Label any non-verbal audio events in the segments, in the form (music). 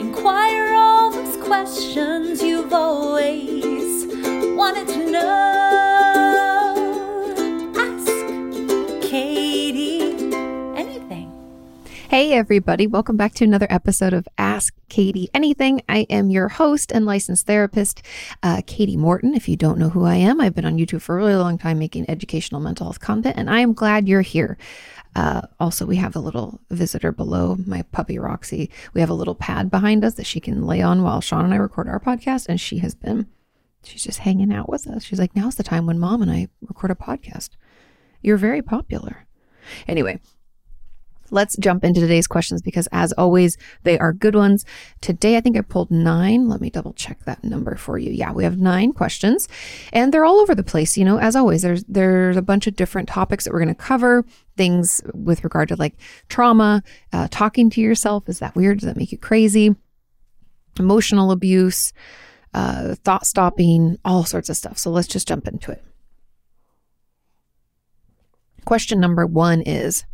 Inquire all those questions you've always wanted to know. Ask Katie anything. Hey, everybody. Welcome back to another episode of Ask Katie Anything. I am your host and licensed therapist, uh, Katie Morton. If you don't know who I am, I've been on YouTube for a really long time making educational mental health content, and I am glad you're here. Uh, also, we have a little visitor below my puppy Roxy. We have a little pad behind us that she can lay on while Sean and I record our podcast, and she has been, she's just hanging out with us. She's like, now's the time when mom and I record a podcast. You're very popular. Anyway, let's jump into today's questions because, as always, they are good ones. Today, I think I pulled nine. Let me double check that number for you. Yeah, we have nine questions, and they're all over the place. You know, as always, there's there's a bunch of different topics that we're going to cover. Things with regard to like trauma, uh, talking to yourself. Is that weird? Does that make you crazy? Emotional abuse, uh, thought stopping, all sorts of stuff. So let's just jump into it. Question number one is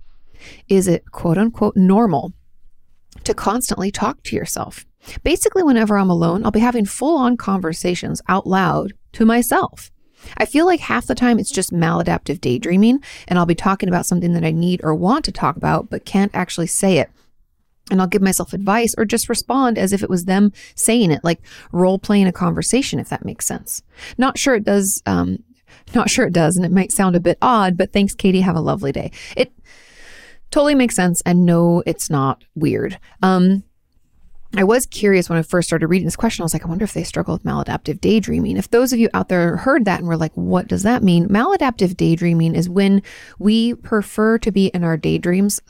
is it quote unquote normal to constantly talk to yourself? Basically, whenever I'm alone, I'll be having full on conversations out loud to myself. I feel like half the time it's just maladaptive daydreaming, and I'll be talking about something that I need or want to talk about, but can't actually say it. And I'll give myself advice or just respond as if it was them saying it, like role playing a conversation, if that makes sense. Not sure it does. Um, not sure it does, and it might sound a bit odd, but thanks, Katie. Have a lovely day. It totally makes sense, and no, it's not weird. Um, I was curious when I first started reading this question. I was like, I wonder if they struggle with maladaptive daydreaming. If those of you out there heard that and were like, what does that mean? Maladaptive daydreaming is when we prefer to be in our daydreams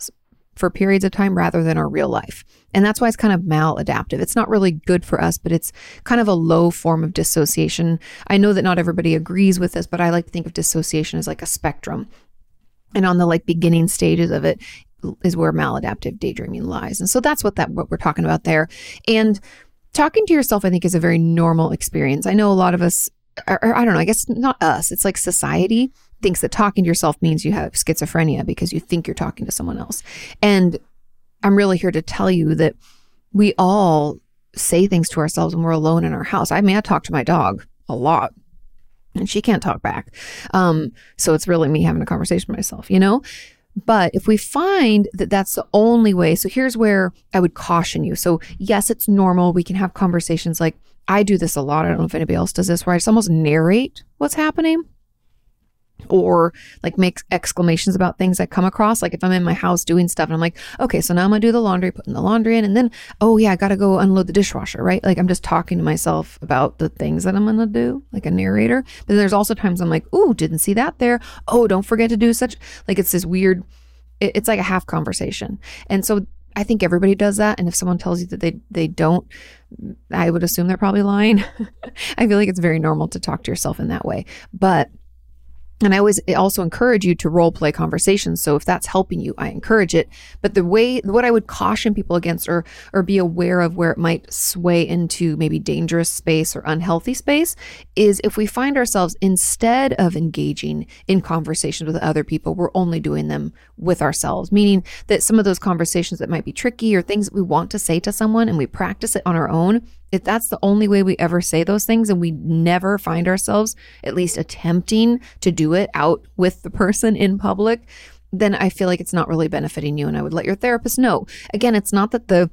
for periods of time rather than our real life. And that's why it's kind of maladaptive. It's not really good for us, but it's kind of a low form of dissociation. I know that not everybody agrees with this, but I like to think of dissociation as like a spectrum. And on the like beginning stages of it is where maladaptive daydreaming lies. And so that's what that what we're talking about there. And talking to yourself, I think, is a very normal experience. I know a lot of us, or, I don't know, I guess not us, it's like society thinks that talking to yourself means you have schizophrenia because you think you're talking to someone else. And I'm really here to tell you that we all say things to ourselves when we're alone in our house. I mean, I talk to my dog a lot and she can't talk back. Um, so it's really me having a conversation with myself, you know? But if we find that that's the only way, so here's where I would caution you. So, yes, it's normal. We can have conversations like I do this a lot. I don't know if anybody else does this, where I just almost narrate what's happening or like make exclamations about things I come across. Like if I'm in my house doing stuff and I'm like, okay, so now I'm gonna do the laundry, putting the laundry in, and then, oh yeah, I gotta go unload the dishwasher, right? Like I'm just talking to myself about the things that I'm gonna do, like a narrator. But there's also times I'm like, ooh, didn't see that there. Oh, don't forget to do such. Like it's this weird, it, it's like a half conversation. And so I think everybody does that. And if someone tells you that they they don't, I would assume they're probably lying. (laughs) I feel like it's very normal to talk to yourself in that way. But and I always also encourage you to role play conversations. So if that's helping you, I encourage it. But the way, what I would caution people against or, or be aware of where it might sway into maybe dangerous space or unhealthy space is if we find ourselves instead of engaging in conversations with other people, we're only doing them with ourselves, meaning that some of those conversations that might be tricky or things that we want to say to someone and we practice it on our own, if that's the only way we ever say those things and we never find ourselves at least attempting to do it out with the person in public, then I feel like it's not really benefiting you. And I would let your therapist know. Again, it's not that the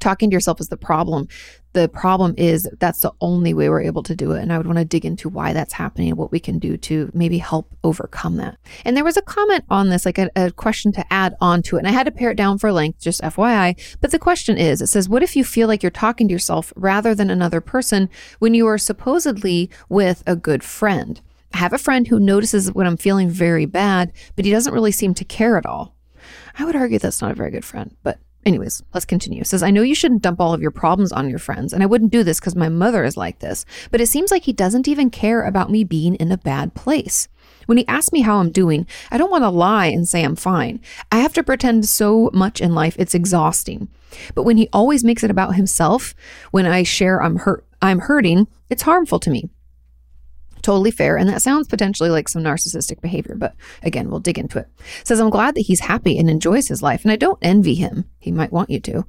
talking to yourself is the problem. The problem is that's the only way we're able to do it. And I would want to dig into why that's happening and what we can do to maybe help overcome that. And there was a comment on this, like a, a question to add on to it. And I had to pare it down for length, just FYI. But the question is it says, what if you feel like you're talking to yourself rather than another person when you are supposedly with a good friend? I have a friend who notices when I'm feeling very bad, but he doesn't really seem to care at all. I would argue that's not a very good friend, but Anyways, let's continue. Says, I know you shouldn't dump all of your problems on your friends, and I wouldn't do this because my mother is like this, but it seems like he doesn't even care about me being in a bad place. When he asks me how I'm doing, I don't want to lie and say I'm fine. I have to pretend so much in life, it's exhausting. But when he always makes it about himself, when I share I'm hurt, I'm hurting, it's harmful to me. Totally fair. And that sounds potentially like some narcissistic behavior, but again, we'll dig into it. Says, I'm glad that he's happy and enjoys his life, and I don't envy him. He might want you to,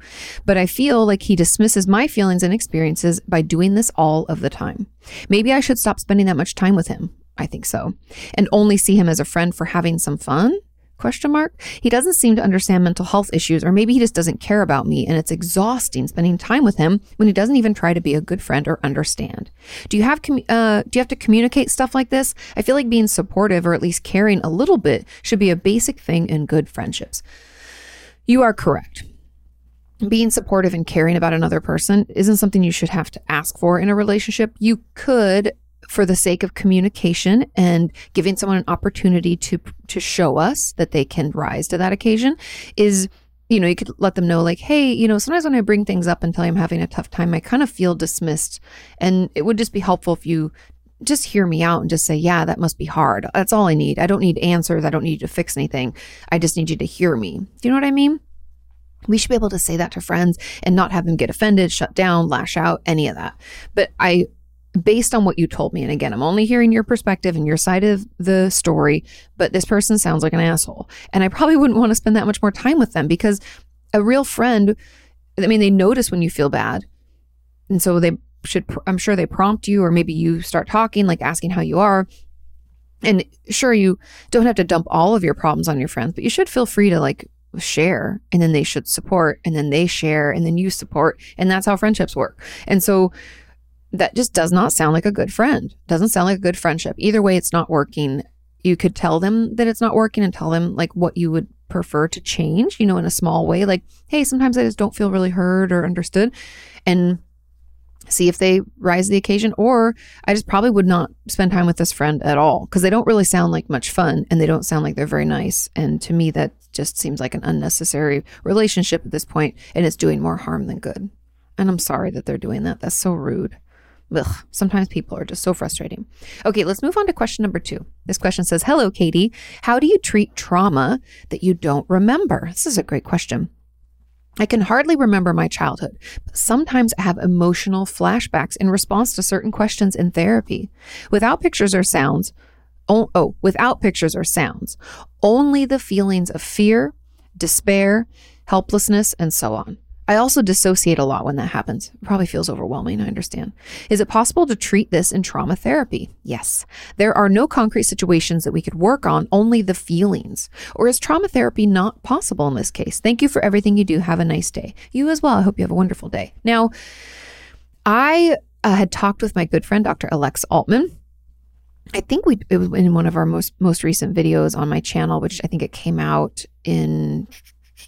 but I feel like he dismisses my feelings and experiences by doing this all of the time. Maybe I should stop spending that much time with him. I think so. And only see him as a friend for having some fun? Question mark. He doesn't seem to understand mental health issues, or maybe he just doesn't care about me, and it's exhausting spending time with him when he doesn't even try to be a good friend or understand. Do you have uh, do you have to communicate stuff like this? I feel like being supportive or at least caring a little bit should be a basic thing in good friendships. You are correct. Being supportive and caring about another person isn't something you should have to ask for in a relationship. You could for the sake of communication and giving someone an opportunity to to show us that they can rise to that occasion is you know you could let them know like hey you know sometimes when i bring things up and tell you i'm having a tough time i kind of feel dismissed. And it would just be helpful if you just hear me out and just say yeah that must be hard. That's all i need. I don't need answers. I don't need you to fix anything. I just need you to hear me. Do you know what i mean? We should be able to say that to friends and not have them get offended, shut down, lash out, any of that. But I based on what you told me, and again, I'm only hearing your perspective and your side of the story, but this person sounds like an asshole. And I probably wouldn't want to spend that much more time with them because a real friend, I mean, they notice when you feel bad. And so they should, I'm sure they prompt you, or maybe you start talking, like asking how you are. And sure, you don't have to dump all of your problems on your friends, but you should feel free to like share and then they should support and then they share and then you support. And that's how friendships work. And so, that just does not sound like a good friend. Doesn't sound like a good friendship. Either way, it's not working. You could tell them that it's not working and tell them like what you would prefer to change, you know, in a small way. Like, hey, sometimes I just don't feel really heard or understood. And see if they rise the occasion. Or I just probably would not spend time with this friend at all because they don't really sound like much fun and they don't sound like they're very nice. And to me, that just seems like an unnecessary relationship at this point and it's doing more harm than good. And I'm sorry that they're doing that. That's so rude. Ugh, sometimes people are just so frustrating. Okay, let's move on to question number two. This question says Hello, Katie. How do you treat trauma that you don't remember? This is a great question. I can hardly remember my childhood, but sometimes I have emotional flashbacks in response to certain questions in therapy. Without pictures or sounds, oh, oh without pictures or sounds, only the feelings of fear, despair, helplessness, and so on. I also dissociate a lot when that happens. It probably feels overwhelming, I understand. Is it possible to treat this in trauma therapy? Yes. There are no concrete situations that we could work on, only the feelings. Or is trauma therapy not possible in this case? Thank you for everything you do. Have a nice day. You as well. I hope you have a wonderful day. Now, I uh, had talked with my good friend, Dr. Alex Altman. I think we it was in one of our most most recent videos on my channel, which I think it came out in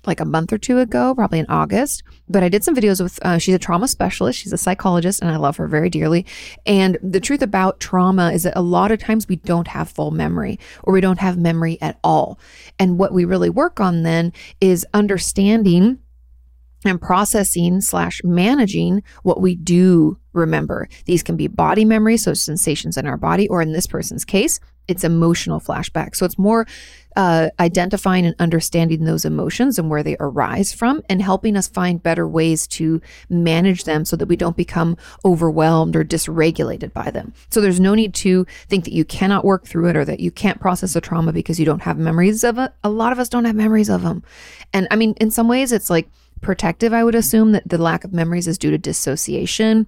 like a month or two ago, probably in August. But I did some videos with, uh, she's a trauma specialist. She's a psychologist, and I love her very dearly. And the truth about trauma is that a lot of times we don't have full memory or we don't have memory at all. And what we really work on then is understanding and processing slash managing what we do remember. These can be body memories, so sensations in our body, or in this person's case, it's emotional flashback. So it's more uh, identifying and understanding those emotions and where they arise from and helping us find better ways to manage them so that we don't become overwhelmed or dysregulated by them. So there's no need to think that you cannot work through it or that you can't process a trauma because you don't have memories of it. A lot of us don't have memories of them. And I mean, in some ways, it's like protective, I would assume that the lack of memories is due to dissociation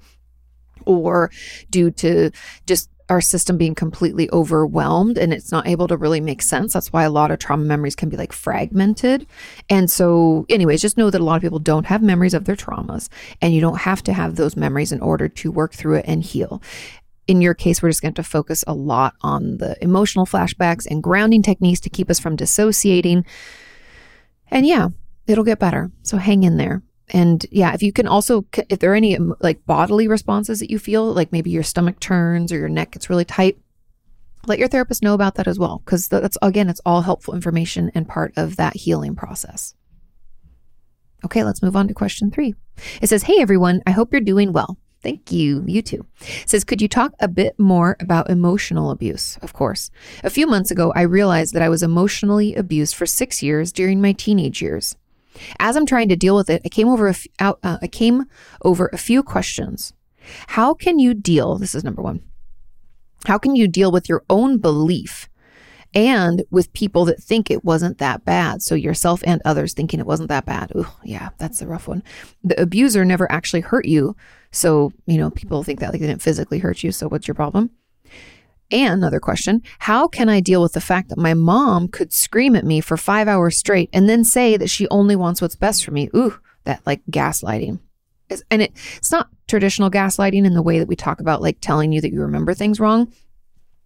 or due to just our system being completely overwhelmed and it's not able to really make sense. That's why a lot of trauma memories can be like fragmented. And so, anyways, just know that a lot of people don't have memories of their traumas, and you don't have to have those memories in order to work through it and heal. In your case, we're just going to focus a lot on the emotional flashbacks and grounding techniques to keep us from dissociating. And yeah, it'll get better. So hang in there and yeah, if you can also, if there are any um, like bodily responses that you feel, like maybe your stomach turns or your neck gets really tight, let your therapist know about that as well. Because that's, again, it's all helpful information and part of that healing process. Okay, let's move on to question three. It says, Hey everyone, I hope you're doing well. Thank you. You too. It says, could you talk a bit more about emotional abuse? Of course. A few months ago, I realized that I was emotionally abused for six years during my teenage years. As I'm trying to deal with it, I came over a f- out, uh, I came over a few questions. How can you deal? This is number one. How can you deal with your own belief and with people that think it wasn't that bad? So yourself and others thinking it wasn't that bad. Ooh, yeah, that's a rough one. The abuser never actually hurt you. So, you know, people think that like they didn't physically hurt you. So what's your problem? And another question How can I deal with the fact that my mom could scream at me for five hours straight and then say that she only wants what's best for me? Ooh, that like gaslighting. And it, it's not traditional gaslighting in the way that we talk about like telling you that you remember things wrong.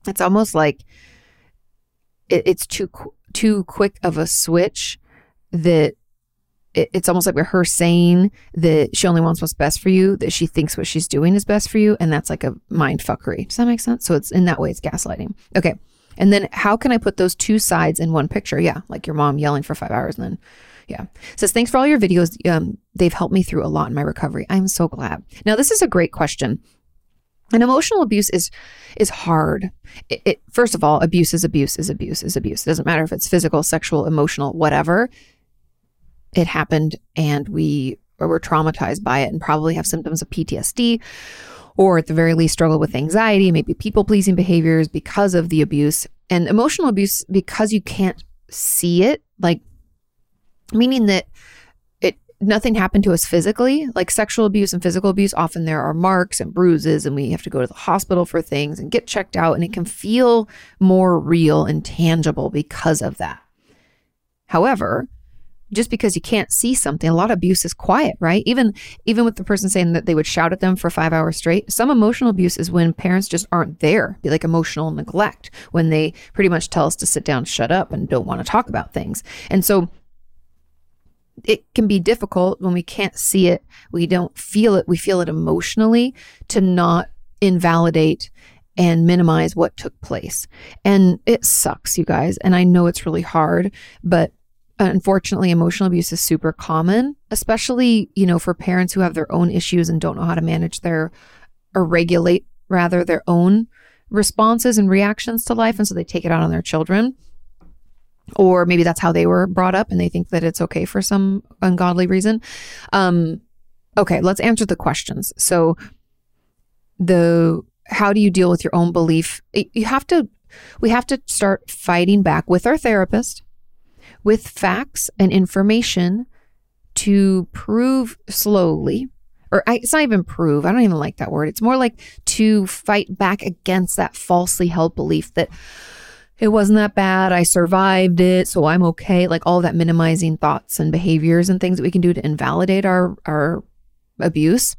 It's almost like it, it's too too quick of a switch that it, it's almost like we're her saying that she only wants what's best for you, that she thinks what she's doing is best for you, and that's like a mind fuckery. Does that make sense? So it's in that way, it's gaslighting. Okay. And then how can I put those two sides in one picture? Yeah, like your mom yelling for five hours and then yeah. Says, thanks for all your videos. Um, they've helped me through a lot in my recovery. I'm so glad. Now, this is a great question. And emotional abuse is is hard. It, it, first of all, abuse is abuse is abuse is abuse. It doesn't matter if it's physical, sexual, emotional, whatever. It happened, and we were traumatized by it, and probably have symptoms of PTSD, or at the very least struggle with anxiety, maybe people pleasing behaviors because of the abuse, and emotional abuse because you can't see it. Like meaning that it nothing happened to us physically like sexual abuse and physical abuse often there are marks and bruises and we have to go to the hospital for things and get checked out and it can feel more real and tangible because of that however just because you can't see something a lot of abuse is quiet right even even with the person saying that they would shout at them for five hours straight some emotional abuse is when parents just aren't there be like emotional neglect when they pretty much tell us to sit down shut up and don't want to talk about things and so it can be difficult when we can't see it, we don't feel it, we feel it emotionally to not invalidate and minimize what took place. And it sucks, you guys. And I know it's really hard, but unfortunately, emotional abuse is super common, especially, you know, for parents who have their own issues and don't know how to manage their or regulate rather their own responses and reactions to life. And so they take it out on their children or maybe that's how they were brought up and they think that it's okay for some ungodly reason. Um, okay, let's answer the questions. So, the how do you deal with your own belief? You have to, we have to start fighting back with our therapist, with facts and information to prove slowly or I, it's not even prove. I don't even like that word. It's more like to fight back against that falsely held belief that it wasn't that bad. I survived it, so I'm okay. Like all that minimizing thoughts and behaviors and things that we can do to invalidate our our abuse.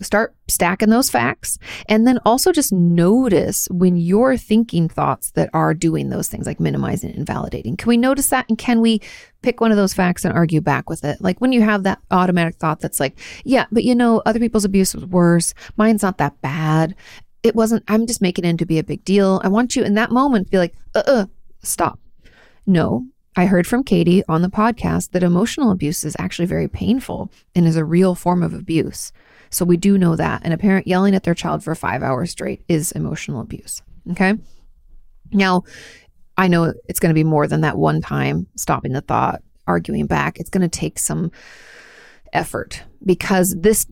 Start stacking those facts and then also just notice when you're thinking thoughts that are doing those things like minimizing and validating Can we notice that and can we pick one of those facts and argue back with it? Like when you have that automatic thought that's like, yeah, but you know, other people's abuse was worse. Mine's not that bad it wasn't, I'm just making it to be a big deal. I want you in that moment to be like, uh, uh, stop. No, I heard from Katie on the podcast that emotional abuse is actually very painful and is a real form of abuse. So we do know that. And a parent yelling at their child for five hours straight is emotional abuse. Okay. Now, I know it's going to be more than that one time stopping the thought, arguing back. It's going to take some effort because this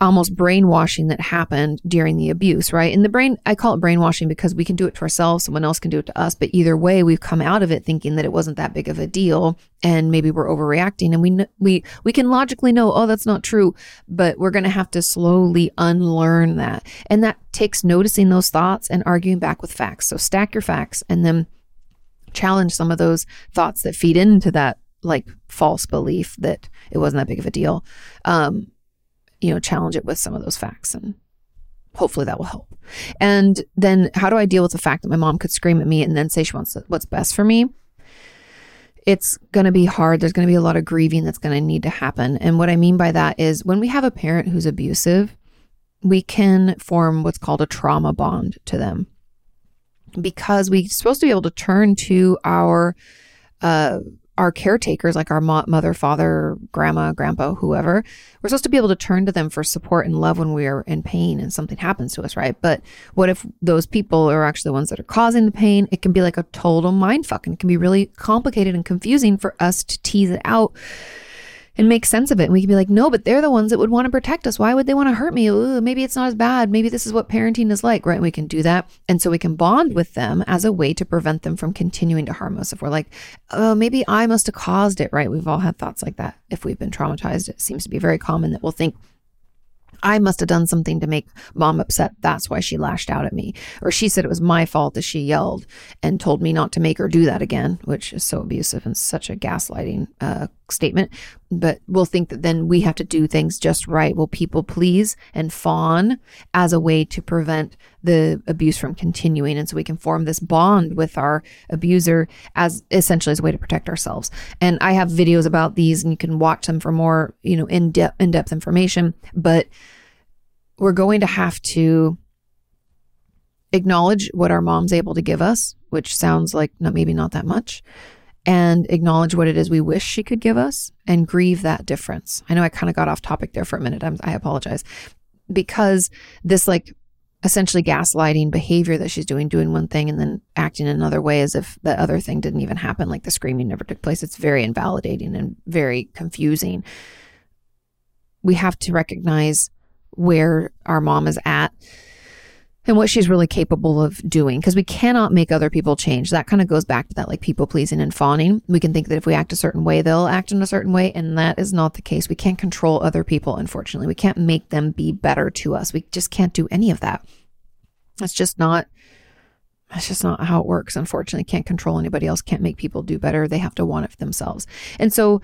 almost brainwashing that happened during the abuse, right? And the brain, I call it brainwashing because we can do it to ourselves, someone else can do it to us. But either way, we've come out of it thinking that it wasn't that big of a deal, and maybe we're overreacting. And we we we can logically know, oh, that's not true, but we're going to have to slowly unlearn that, and that takes noticing those thoughts and arguing back with facts. So stack your facts, and then challenge some of those thoughts that feed into that like false belief that it wasn't that big of a deal. Um, you know, challenge it with some of those facts and hopefully that will help. And then how do I deal with the fact that my mom could scream at me and then say she wants what's best for me? It's going to be hard. There's going to be a lot of grieving that's going to need to happen. And what I mean by that is when we have a parent who's abusive, we can form what's called a trauma bond to them because we're supposed to be able to turn to our uh, our caretakers, like our mo- mother, father, grandma, grandpa, whoever, we're supposed to be able to turn to them for support and love when we are in pain and something happens to us, right? But what if those people are actually the ones that are causing the pain? It can be like a total mind fuck and it can be really complicated and confusing for us to tease it out and make sense of it. And we can be like, no, but they're the ones that would want to protect us. Why would they want to hurt me? Ooh, maybe it's not as bad. Maybe this is what parenting is like, right? And we can do that. And so we can bond with them as a way to prevent them from continuing to harm us. If we're like, oh, maybe I must have caused it, right? We've all had thoughts like that. If we've been traumatized, it seems to be very common that we'll think, I must have done something to make mom upset. That's why she lashed out at me. Or she said it was my fault that she yelled and told me not to make her do that again, which is so abusive and such a gaslighting uh, statement. But we'll think that then we have to do things just right. We'll people please and fawn as a way to prevent the abuse from continuing. And so we can form this bond with our abuser as essentially as a way to protect ourselves. And I have videos about these and you can watch them for more, you know, in depth, in depth information. But we're going to have to acknowledge what our mom's able to give us, which sounds like not, maybe not that much, and acknowledge what it is we wish she could give us and grieve that difference. I know I kind of got off topic there for a minute. I'm, I apologize. Because this, like, essentially gaslighting behavior that she's doing, doing one thing and then acting another way as if the other thing didn't even happen, like the screaming never took place. It's very invalidating and very confusing. We have to recognize where our mom is at and what she's really capable of doing because we cannot make other people change. That kind of goes back to that like people pleasing and fawning. We can think that if we act a certain way, they'll act in a certain way, and that is not the case. We can't control other people, unfortunately. We can't make them be better to us. We just can't do any of that. That's just not that's just not how it works. Unfortunately, can't control anybody else, can't make people do better. They have to want it for themselves. And so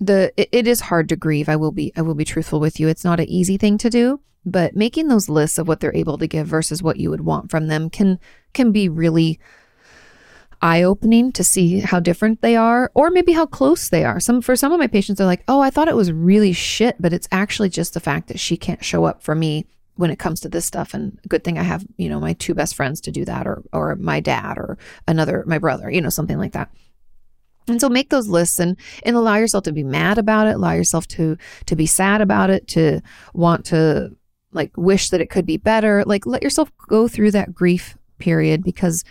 the it, it is hard to grieve. I will be I will be truthful with you. It's not an easy thing to do but making those lists of what they're able to give versus what you would want from them can can be really eye-opening to see how different they are or maybe how close they are. Some for some of my patients are like, "Oh, I thought it was really shit, but it's actually just the fact that she can't show up for me when it comes to this stuff and good thing I have, you know, my two best friends to do that or or my dad or another my brother, you know, something like that." And so make those lists and and allow yourself to be mad about it, allow yourself to to be sad about it, to want to like wish that it could be better. Like let yourself go through that grief period because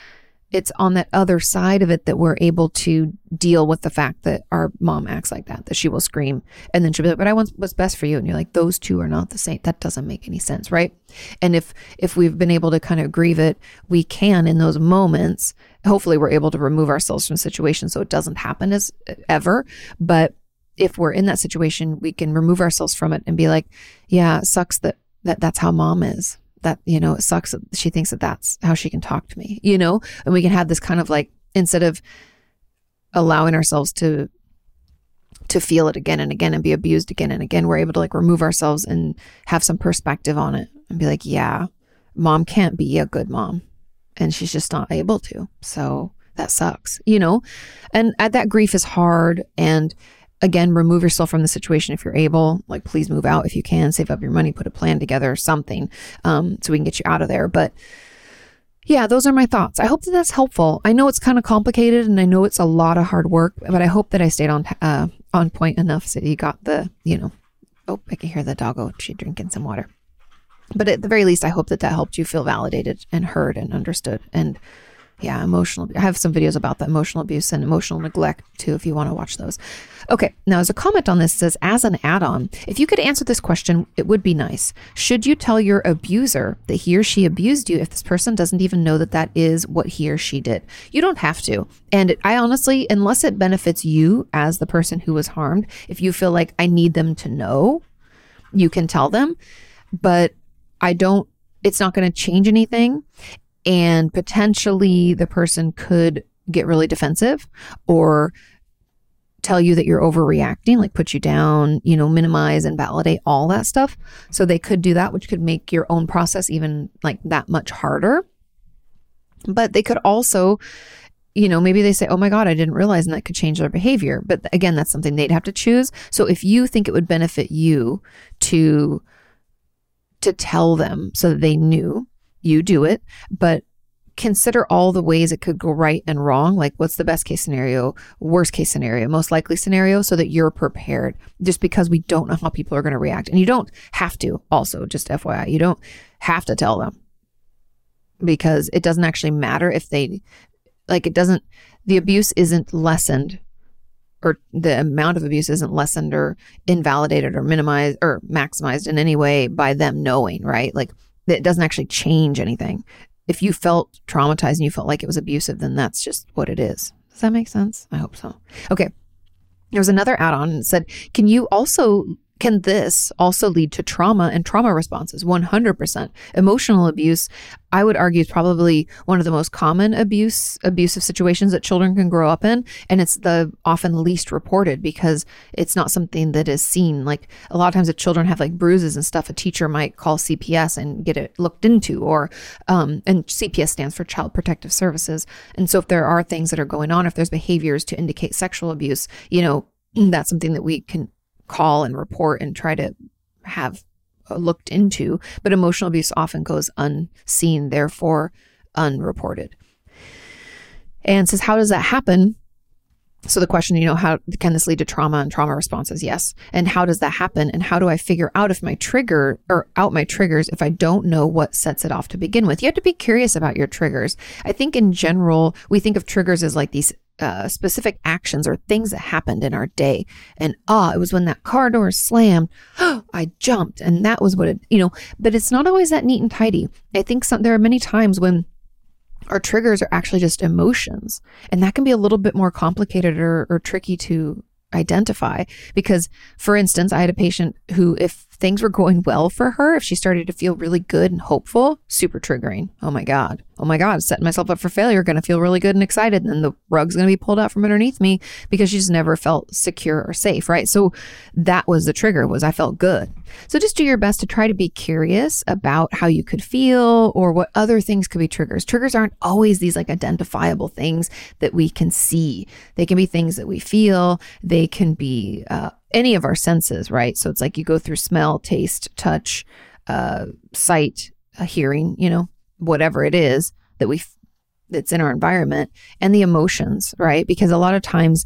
it's on that other side of it that we're able to deal with the fact that our mom acts like that, that she will scream and then she'll be like, but I want what's best for you. And you're like, those two are not the same. That doesn't make any sense. Right. And if, if we've been able to kind of grieve it, we can in those moments, hopefully we're able to remove ourselves from situations so it doesn't happen as ever. But if we're in that situation, we can remove ourselves from it and be like, yeah, it sucks that that that's how mom is. That, you know, it sucks that she thinks that that's how she can talk to me, you know? And we can have this kind of like, instead of allowing ourselves to to feel it again and again and be abused again and again we're able to like remove ourselves and have some perspective on it and be like yeah mom can't be a good mom and she's just not able to so that sucks you know and uh, that grief is hard and again, remove yourself from the situation if you're able. Like, please move out if you can, save up your money, put a plan together or something um, so we can get you out of there. But yeah, those are my thoughts. I hope that that's helpful. I know it's kind of complicated and I know it's a lot of hard work, but I hope that I stayed on uh, on point enough so you got the, you know, oh, I can hear the doggo. She drinking some water. But at the very least, I hope that that helped you feel validated and heard and understood and yeah, emotional. I have some videos about the emotional abuse and emotional neglect too, if you want to watch those. Okay, now as a comment on this says, as an add on, if you could answer this question, it would be nice. Should you tell your abuser that he or she abused you if this person doesn't even know that that is what he or she did? You don't have to. And I honestly, unless it benefits you as the person who was harmed, if you feel like I need them to know, you can tell them. But I don't, it's not going to change anything and potentially the person could get really defensive or tell you that you're overreacting, like put you down, you know, minimize and validate all that stuff. So they could do that, which could make your own process even like that much harder. But they could also, you know, maybe they say, oh my God, I didn't realize, and that could change their behavior. But again, that's something they'd have to choose. So if you think it would benefit you to, to tell them so that they knew, you do it, but consider all the ways it could go right and wrong. Like, what's the best case scenario, worst case scenario, most likely scenario, so that you're prepared just because we don't know how people are going to react. And you don't have to, also, just FYI, you don't have to tell them because it doesn't actually matter if they, like, it doesn't, the abuse isn't lessened or the amount of abuse isn't lessened or invalidated or minimized or maximized in any way by them knowing, right? Like it doesn't actually change anything. If you felt traumatized and you felt like it was abusive, then that's just what it is. Does that make sense? I hope so. Okay. There was another add on and said, Can you also can this also lead to trauma and trauma responses? 100%. Emotional abuse, I would argue, is probably one of the most common abuse, abusive situations that children can grow up in. And it's the often least reported because it's not something that is seen. Like a lot of times, if children have like bruises and stuff, a teacher might call CPS and get it looked into, or, um, and CPS stands for Child Protective Services. And so if there are things that are going on, if there's behaviors to indicate sexual abuse, you know, (clears throat) that's something that we can call and report and try to have uh, looked into, but emotional abuse often goes unseen, therefore unreported. And says, how does that happen? So the question, you know, how can this lead to trauma and trauma responses? Yes. And how does that happen? And how do I figure out if my trigger or out my triggers if I don't know what sets it off to begin with? You have to be curious about your triggers. I think in general, we think of triggers as like these uh, specific actions or things that happened in our day. And ah, it was when that car door slammed, (gasps) I jumped, and that was what it, you know. But it's not always that neat and tidy. I think some, there are many times when our triggers are actually just emotions, and that can be a little bit more complicated or, or tricky to identify. Because, for instance, I had a patient who, if things were going well for her, if she started to feel really good and hopeful, super triggering. Oh my God. Oh my God, setting myself up for failure, to feel really good and excited. And then the rug's to be pulled out from underneath me because she just never felt secure or safe, right? So that was the trigger was I felt good. So just do your best to try to be curious about how you could feel or what other things could be triggers. Triggers aren't always these like identifiable things that we can see. They can be things that we feel. They can be uh, any of our senses, right? So it's like you go through smell, taste, touch, uh, sight, uh, hearing, you know, whatever it is that we that's in our environment and the emotions, right? Because a lot of times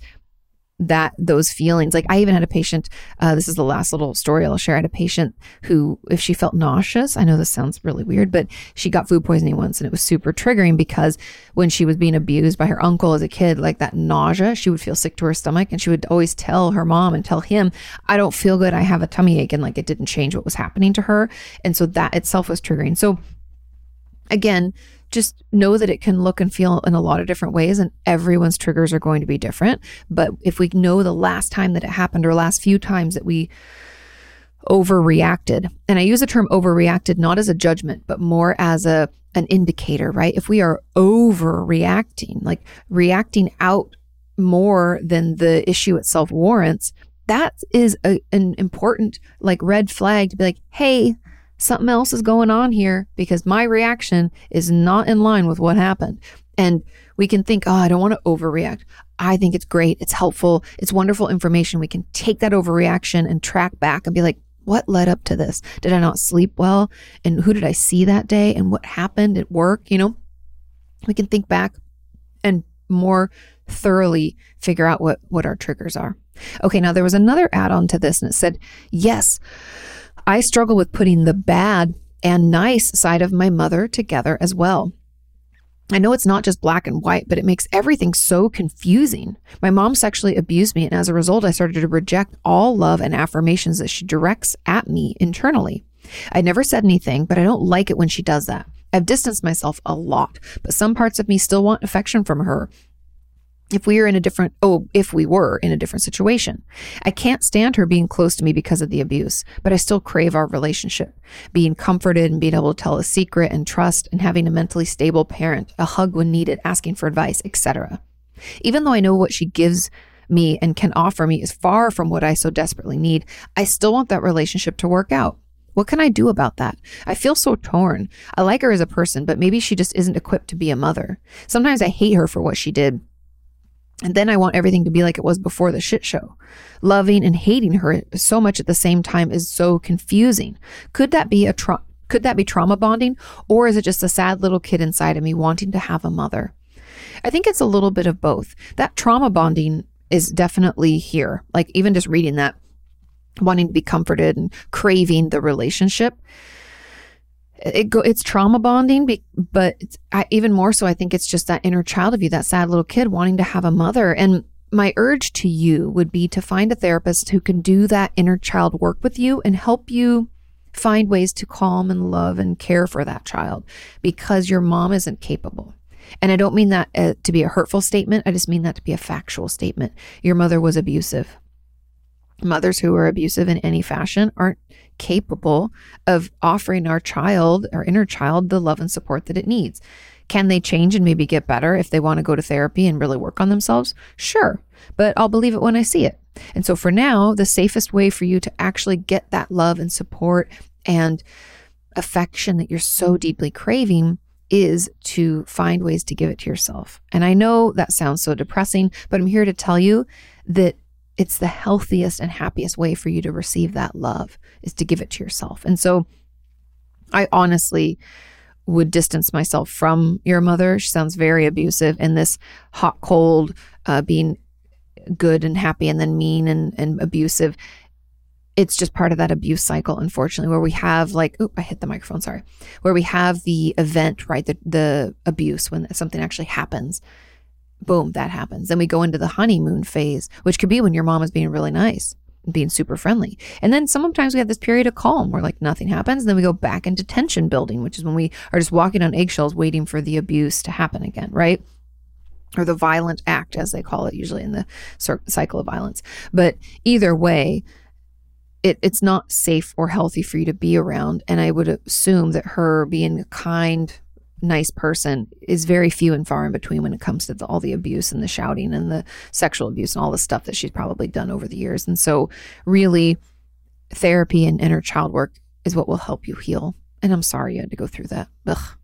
that those feelings. Like I even had a patient, uh, this is the last little story I'll share. I had a patient who, if she felt nauseous, I know this sounds really weird, but she got food poisoning once and it was super triggering because when she was being abused by her uncle as a kid, like that nausea, she would feel sick to her stomach and she would always tell her mom and tell him, I don't feel good. I have a tummy ache. And like it didn't change what was happening to her. And so that itself was triggering. So again, just know that it can look and feel in a lot of different ways and everyone's triggers are going to be different. But if we know the last time that it happened or last few times that we overreacted and i use the term overreacted not as a judgment but more as a an indicator right? If we are overreacting like reacting out more than the issue itself warrants that is a, an important like red flag to be like hey something else is going on here because my reaction is not in line with what happened. And we can think, oh, I don't want to overreact. I think it's great. It's helpful. It's wonderful information. We can take that overreaction and track back and be like, what led up to this? Did I not sleep well? And who did I see that day? And what happened at work? You know, we can think back and more thoroughly figure out what, what our triggers are. Okay, now there was another add on to this and it said, yes, I struggle with putting the bad and nice side of my mother together as well. I know it's not just black and white, but it makes everything so confusing. My mom sexually abused me, and as a result, I started to reject all love and affirmations that she directs at me internally. I never said anything, but I don't like it when she does that. I've distanced myself a lot, but some parts of me still want affection from her if we are in a different oh if we were in a different situation i can't stand her being close to me because of the abuse but i still crave our relationship being comforted and being able to tell a secret and trust and having a mentally stable parent a hug when needed asking for advice etc even though i know what she gives me and can offer me is far from what i so desperately need i still want that relationship to work out what can I do about that? I feel so torn. I like her as a person, but maybe she just isn't equipped to be a mother. Sometimes I hate her for what she did, and then I want everything to be like it was before the shit show. Loving and hating her so much at the same time is so confusing. Could that be a tra- could that be trauma bonding or is it just a sad little kid inside of me wanting to have a mother? I think it's a little bit of both. That trauma bonding is definitely here. Like even just reading that wanting to be comforted and craving the relationship it go, it's trauma bonding, but I, even more so, I think it's just that inner child of you, that sad little kid wanting to have a mother. And my urge to you would be to find a therapist who can do that inner child work with you and help you find ways to calm and love and care for that child because your mom isn't capable. And I don't mean that uh, to be a hurtful statement. I just mean that to be a factual statement. Your mother was abusive. Mothers who are abusive in any fashion aren't capable of offering our child, our inner child, the love and support that it needs. Can they change and maybe get better if they want to go to therapy and really work on themselves? Sure, but I'll believe it when I see it. And so for now, the safest way for you to actually get that love and support and affection that you're so deeply craving is to find ways to give it to yourself. And I know that sounds so depressing, but I'm here to tell you that it's the healthiest and happiest way for you to receive that love is to give it to yourself. And so I honestly would distance myself from your mother. She sounds very abusive and this hot, cold, uh, being good and happy and then mean and, and abusive it's just part of that abuse cycle, unfortunately, where we have like, oh, I hit the microphone, sorry, where we have the event, right? The, the abuse when something actually happens. Boom, that happens. Then we go into the honeymoon phase, which could be when your mom is being really nice being super friendly. And then sometimes we have this period of calm where like nothing happens. Then we go back into tension building, which is when we are just walking on eggshells waiting for the abuse to happen again, right? Or the violent act, as they call it, usually in the cycle of violence. But either way, it, it's not safe or healthy for you to be around. And I would assume that her being a kind, nice person is very few and far in between when it comes to the, all the abuse and the shouting and the sexual abuse and all the stuff that she's probably done over the years. And so, really, therapy and inner child work is what will help you heal. And I'm sorry you had to go through that. Ugh,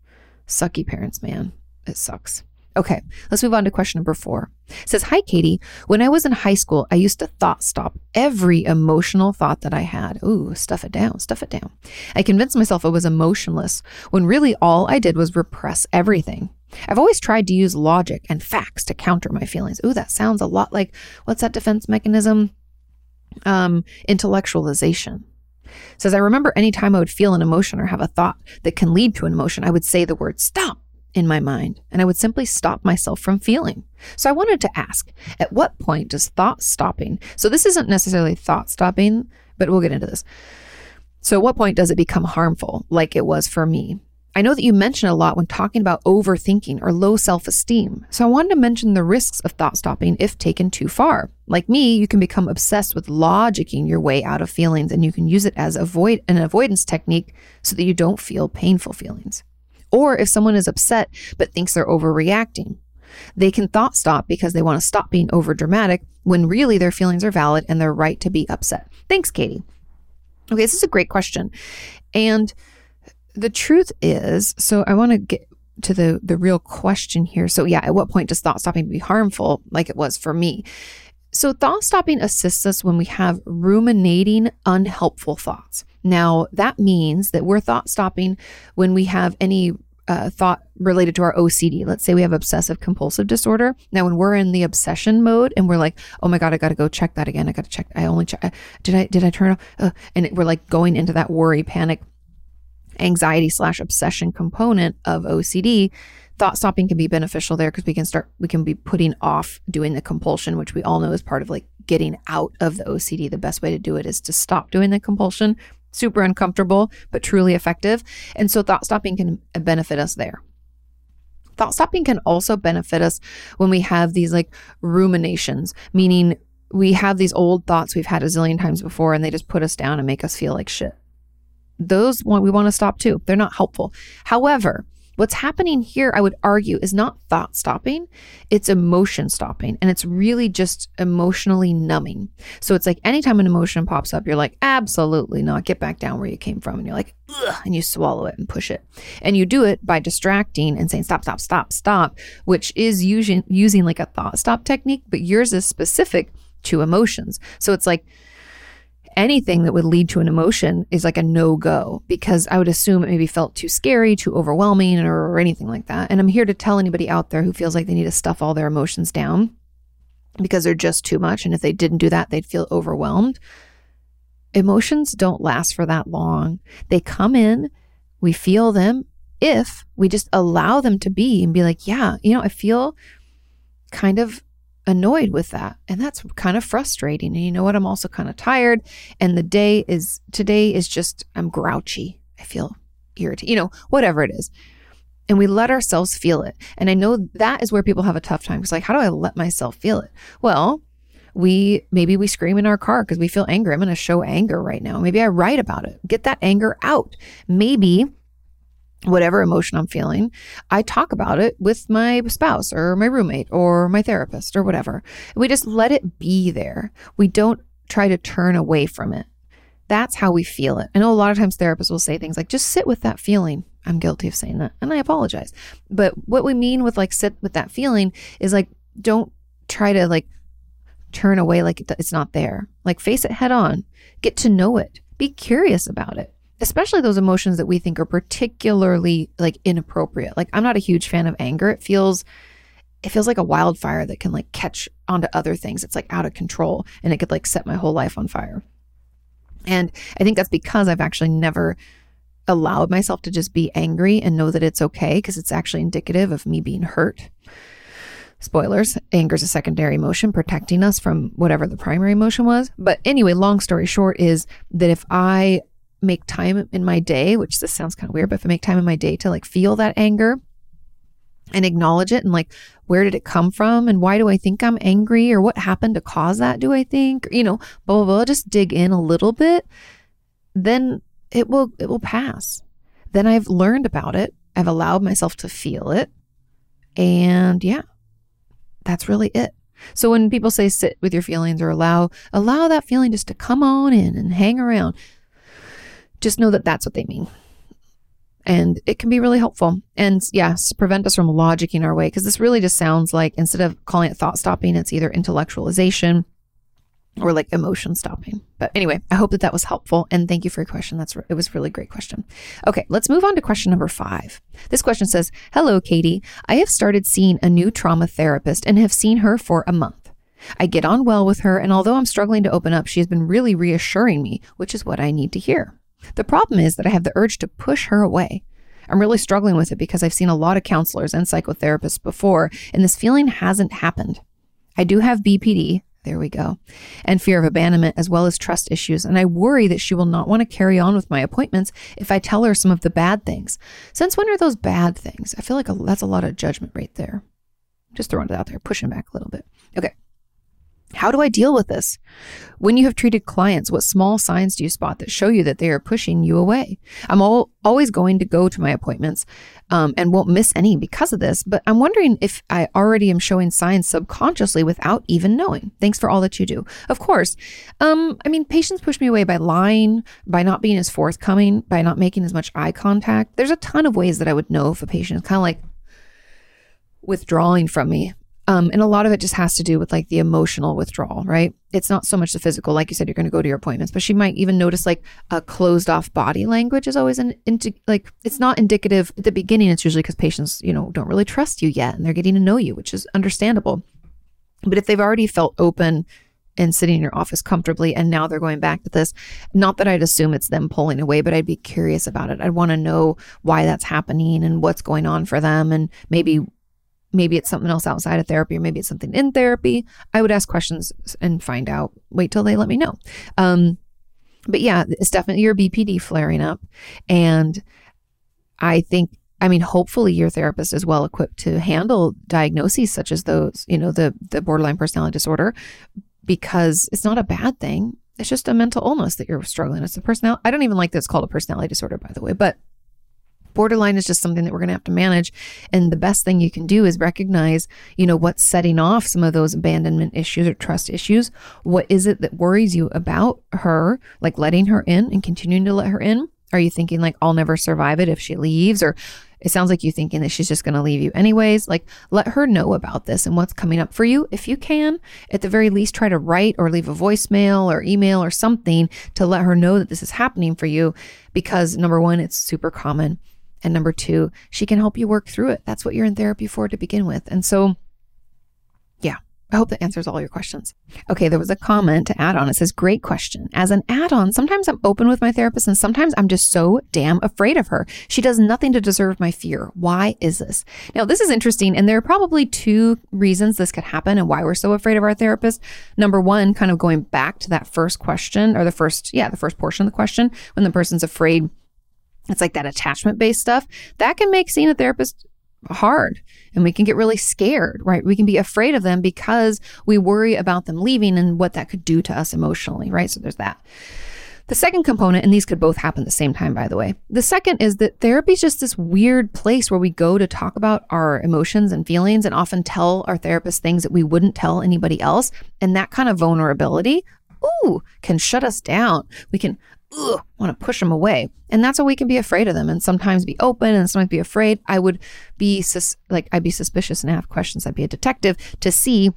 sucky parents, man. It sucks. Okay, let's move on to question number four. It says, Hi, Katie. When I was in high school, I used to thought stop every emotional thought that I had. Ooh, stuff it down, stuff it down. I convinced myself I was emotionless when really all I did was repress everything. I've always tried to use logic and facts to counter my feelings. Ooh, that sounds a lot like what's that defense mechanism? Um, intellectualization. says, I remember any time I would feel an emotion or have a thought that can lead to an emotion, I would say the word stop in my mind, and I would simply stop myself from feeling. So I wanted to ask, at what point does thought stopping, so this isn't necessarily thought stopping, but we'll get into this. So, at what point does it become harmful, like it was for me? I know that you mention a lot when talking about overthinking or low self esteem. So, I wanted to mention the risks of thought stopping if taken too far. Like me, you can become obsessed with logicking your way out of feelings, and you can use it as avoid an avoidance technique so that you don't feel painful feelings. Or if someone is upset but thinks they're overreacting, they can thought stop because they want to stop being over dramatic when really their feelings are valid and they're right to be upset. Thanks, Katie. Okay, this is a great question. And the truth is, so I want to get to the the real question here. So yeah, at what point does thought stopping be harmful like it was for me? So thought stopping assists us when we have ruminating unhelpful thoughts. Now, that means that we're thought stopping when we have any uh, thought related to our OCD. Let's say we have obsessive compulsive disorder. Now, when we're in the obsession mode and we're like, "Oh my god, I got to go check that again. I got to check. I only check. Did I did I turn off?" Uh, and we're like going into that worry, panic, anxiety slash obsession component of OCD. Thought stopping can be beneficial there because we can start. We can be putting off doing the compulsion, which we all know is part of like getting out of the OCD. The best way to do it is to stop doing the compulsion super uncomfortable, but truly effective. And so thought stopping can benefit us there. Thought stopping can also benefit us when we have these like ruminations, meaning we have these old thoughts we've had a zillion times before and they just put us down and make us feel like shit. Those we want to stop too. They're not helpful. However, What's happening here, I would argue, is not thought stopping, it's emotion stopping. And it's really just emotionally numbing. So it's like anytime an emotion pops up, you're like, absolutely not. Get back down where you came from. And you're like, Ugh, and you swallow it and push it. And you do it by distracting and saying, stop, stop, stop, stop, which is using, using like a thought stop technique, but yours is specific to emotions. So it's like, anything that would lead to an emotion is like a no go because I would assume it maybe felt too scary, too overwhelming, or, or, anything like that. And I'm here to tell anybody out there who feels like they need to stuff all their emotions down because they're just too much. And if they didn't do that, they'd feel overwhelmed. Emotions don't last for that long. They come in, we feel them if we just allow them to be and be like, yeah, you know, I feel kind of annoyed with that. And that's kind of frustrating. And you know what? I'm also kind of tired. And the day is, today is just, I'm grouchy. I feel irritated, you know, whatever it is. And we let ourselves feel it. And I know that is where people have a tough time. It's like, how do I let myself feel it? Well, we maybe we scream in our car because we feel angry. I'm going to show anger right now. Maybe I write about it. Get that anger out. Maybe whatever emotion I'm feeling, I talk about it with my spouse or my roommate or my therapist or whatever. We just let it be there. We don't try to turn away from it. That's how we feel it. I know a lot of times therapists will say things like, just sit with that feeling. I'm guilty of saying that and I apologize. But what we mean with like sit with that feeling is like, don't try to like turn away like it's not there. Like face it head on, get to know it, be curious about it especially those emotions that we think are particularly like inappropriate. Like I'm not a huge fan of anger. It feels it feels like a wildfire that can like catch onto other things. It's like out of control and it could like set my whole life on fire. And I think that's because I've actually never allowed myself to just be angry and know that it's okay because it's actually indicative of me being hurt. Spoilers, anger is a secondary emotion protecting us from whatever the primary emotion was. But anyway, long story short is that if I make time in my day, which this sounds kind of weird, but if I make time in my day to like feel that anger and acknowledge it and like where did it come from and why do I think I'm angry or what happened to cause that, do I think? You know, blah blah blah, just dig in a little bit, then it will it will pass. Then I've learned about it. I've allowed myself to feel it. And yeah, that's really it. So when people say sit with your feelings or allow allow that feeling just to come on in and hang around, just know that that's what they mean. And it can be really helpful. And yes, prevent us from logicking our way because this really just sounds like instead of calling it thought stopping, it's either intellectualization or like emotion stopping. But anyway, I hope that that was helpful and thank you for your question. That's it was really great question. Okay, let's move on to question number 5. This question says, "Hello Katie. I have started seeing a new trauma therapist and have seen her for a month. I get on well with her and although I'm struggling to open up, she has been really reassuring me, which is what I need to hear. The problem is that I have the urge to push her away. I'm really struggling with it because I've seen a lot of counselors and psychotherapists before, and this feeling hasn't happened. I do have BPD, there we go, and fear of abandonment as well as trust issues, and I worry that she will not want to carry on with my appointments if I tell her some of the bad things. Since when are those bad things? I feel like a, that's a lot of judgment right there. Just throwing it out there, pushing back a little bit. Okay. How do I deal with this? When you have treated clients, what small signs do you spot that show you that they are pushing you away? I'm all, always going to go to my appointments um, and won't miss any because of this, but I'm wondering if I already am showing signs subconsciously without even knowing. Thanks for all that you do. Of course. Um, I mean, patients push me away by lying, by not being as forthcoming, by not making as much eye contact. There's a ton of ways that I would know if a patient is kind of like withdrawing from me. Um, and a lot of it just has to do with like the emotional withdrawal, right? It's not so much the physical. Like you said, you're going to go to your appointments, but she might even notice like a closed off body language is always an, into, like, it's not indicative at the beginning. It's usually because patients, you know, don't really trust you yet and they're getting to know you, which is understandable. But if they've already felt open and sitting in your office comfortably and now they're going back to this, not that I'd assume it's them pulling away, but I'd be curious about it. I'd want to know why that's happening and what's going on for them and maybe maybe it's something else outside of therapy or maybe it's something in therapy i would ask questions and find out wait till they let me know. Um, but yeah it's definitely your bpd flaring up. And i think i mean hopefully your therapist is well equipped to handle diagnoses such as those you know the the borderline personality disorder because it's not a bad thing. It's just a mental illness that you're struggling. It's a personality i don't even like that it's called a personality disorder by the way but borderline is just something that we're going to have to manage. And the best thing you can do is recognize, you know, what's setting off some of those abandonment issues or trust issues. What is it that worries you about her, like letting her in and continuing to let her in? Are you thinking like, I'll never survive it if she leaves? Or it sounds like you thinking that she's just going to leave you anyways. Like, let her know about this and what's coming up for you. If you can, at the very least, try to write or leave a voicemail or email or something to let her know that this is happening for you. Because number one, it's super common. And number two, she can help you work through it. That's what you're in therapy for to begin with. And so, yeah, I hope that answers all your questions. Okay, there was a comment to add on. It says, Great question. As an add on, sometimes I'm open with my therapist and sometimes I'm just so damn afraid of her. She does nothing to deserve my fear. Why is this? Now, this is interesting, and there are probably two reasons this could happen and why we're so afraid of our therapist. Number one, kind of going back to that first question or the first, yeah, the first portion of the question when the person's afraid. It's like that attachment based stuff that can make seeing a therapist hard and we can get really scared, right? We can be afraid of them because we worry about them leaving and what that could do to us emotionally, right? So there's that. The second component, and these could both happen at the same time, by the way. The second is that therapy is just this weird place where we go to talk about our emotions and feelings and often tell our therapist things that we wouldn't tell anybody else. And that kind of vulnerability, ooh, can shut us down. We can ugh, want to push them away. And that's why we can be afraid of them and sometimes be open and sometimes be afraid. I would be sus- like, I'd be suspicious and have questions. I'd be a detective to see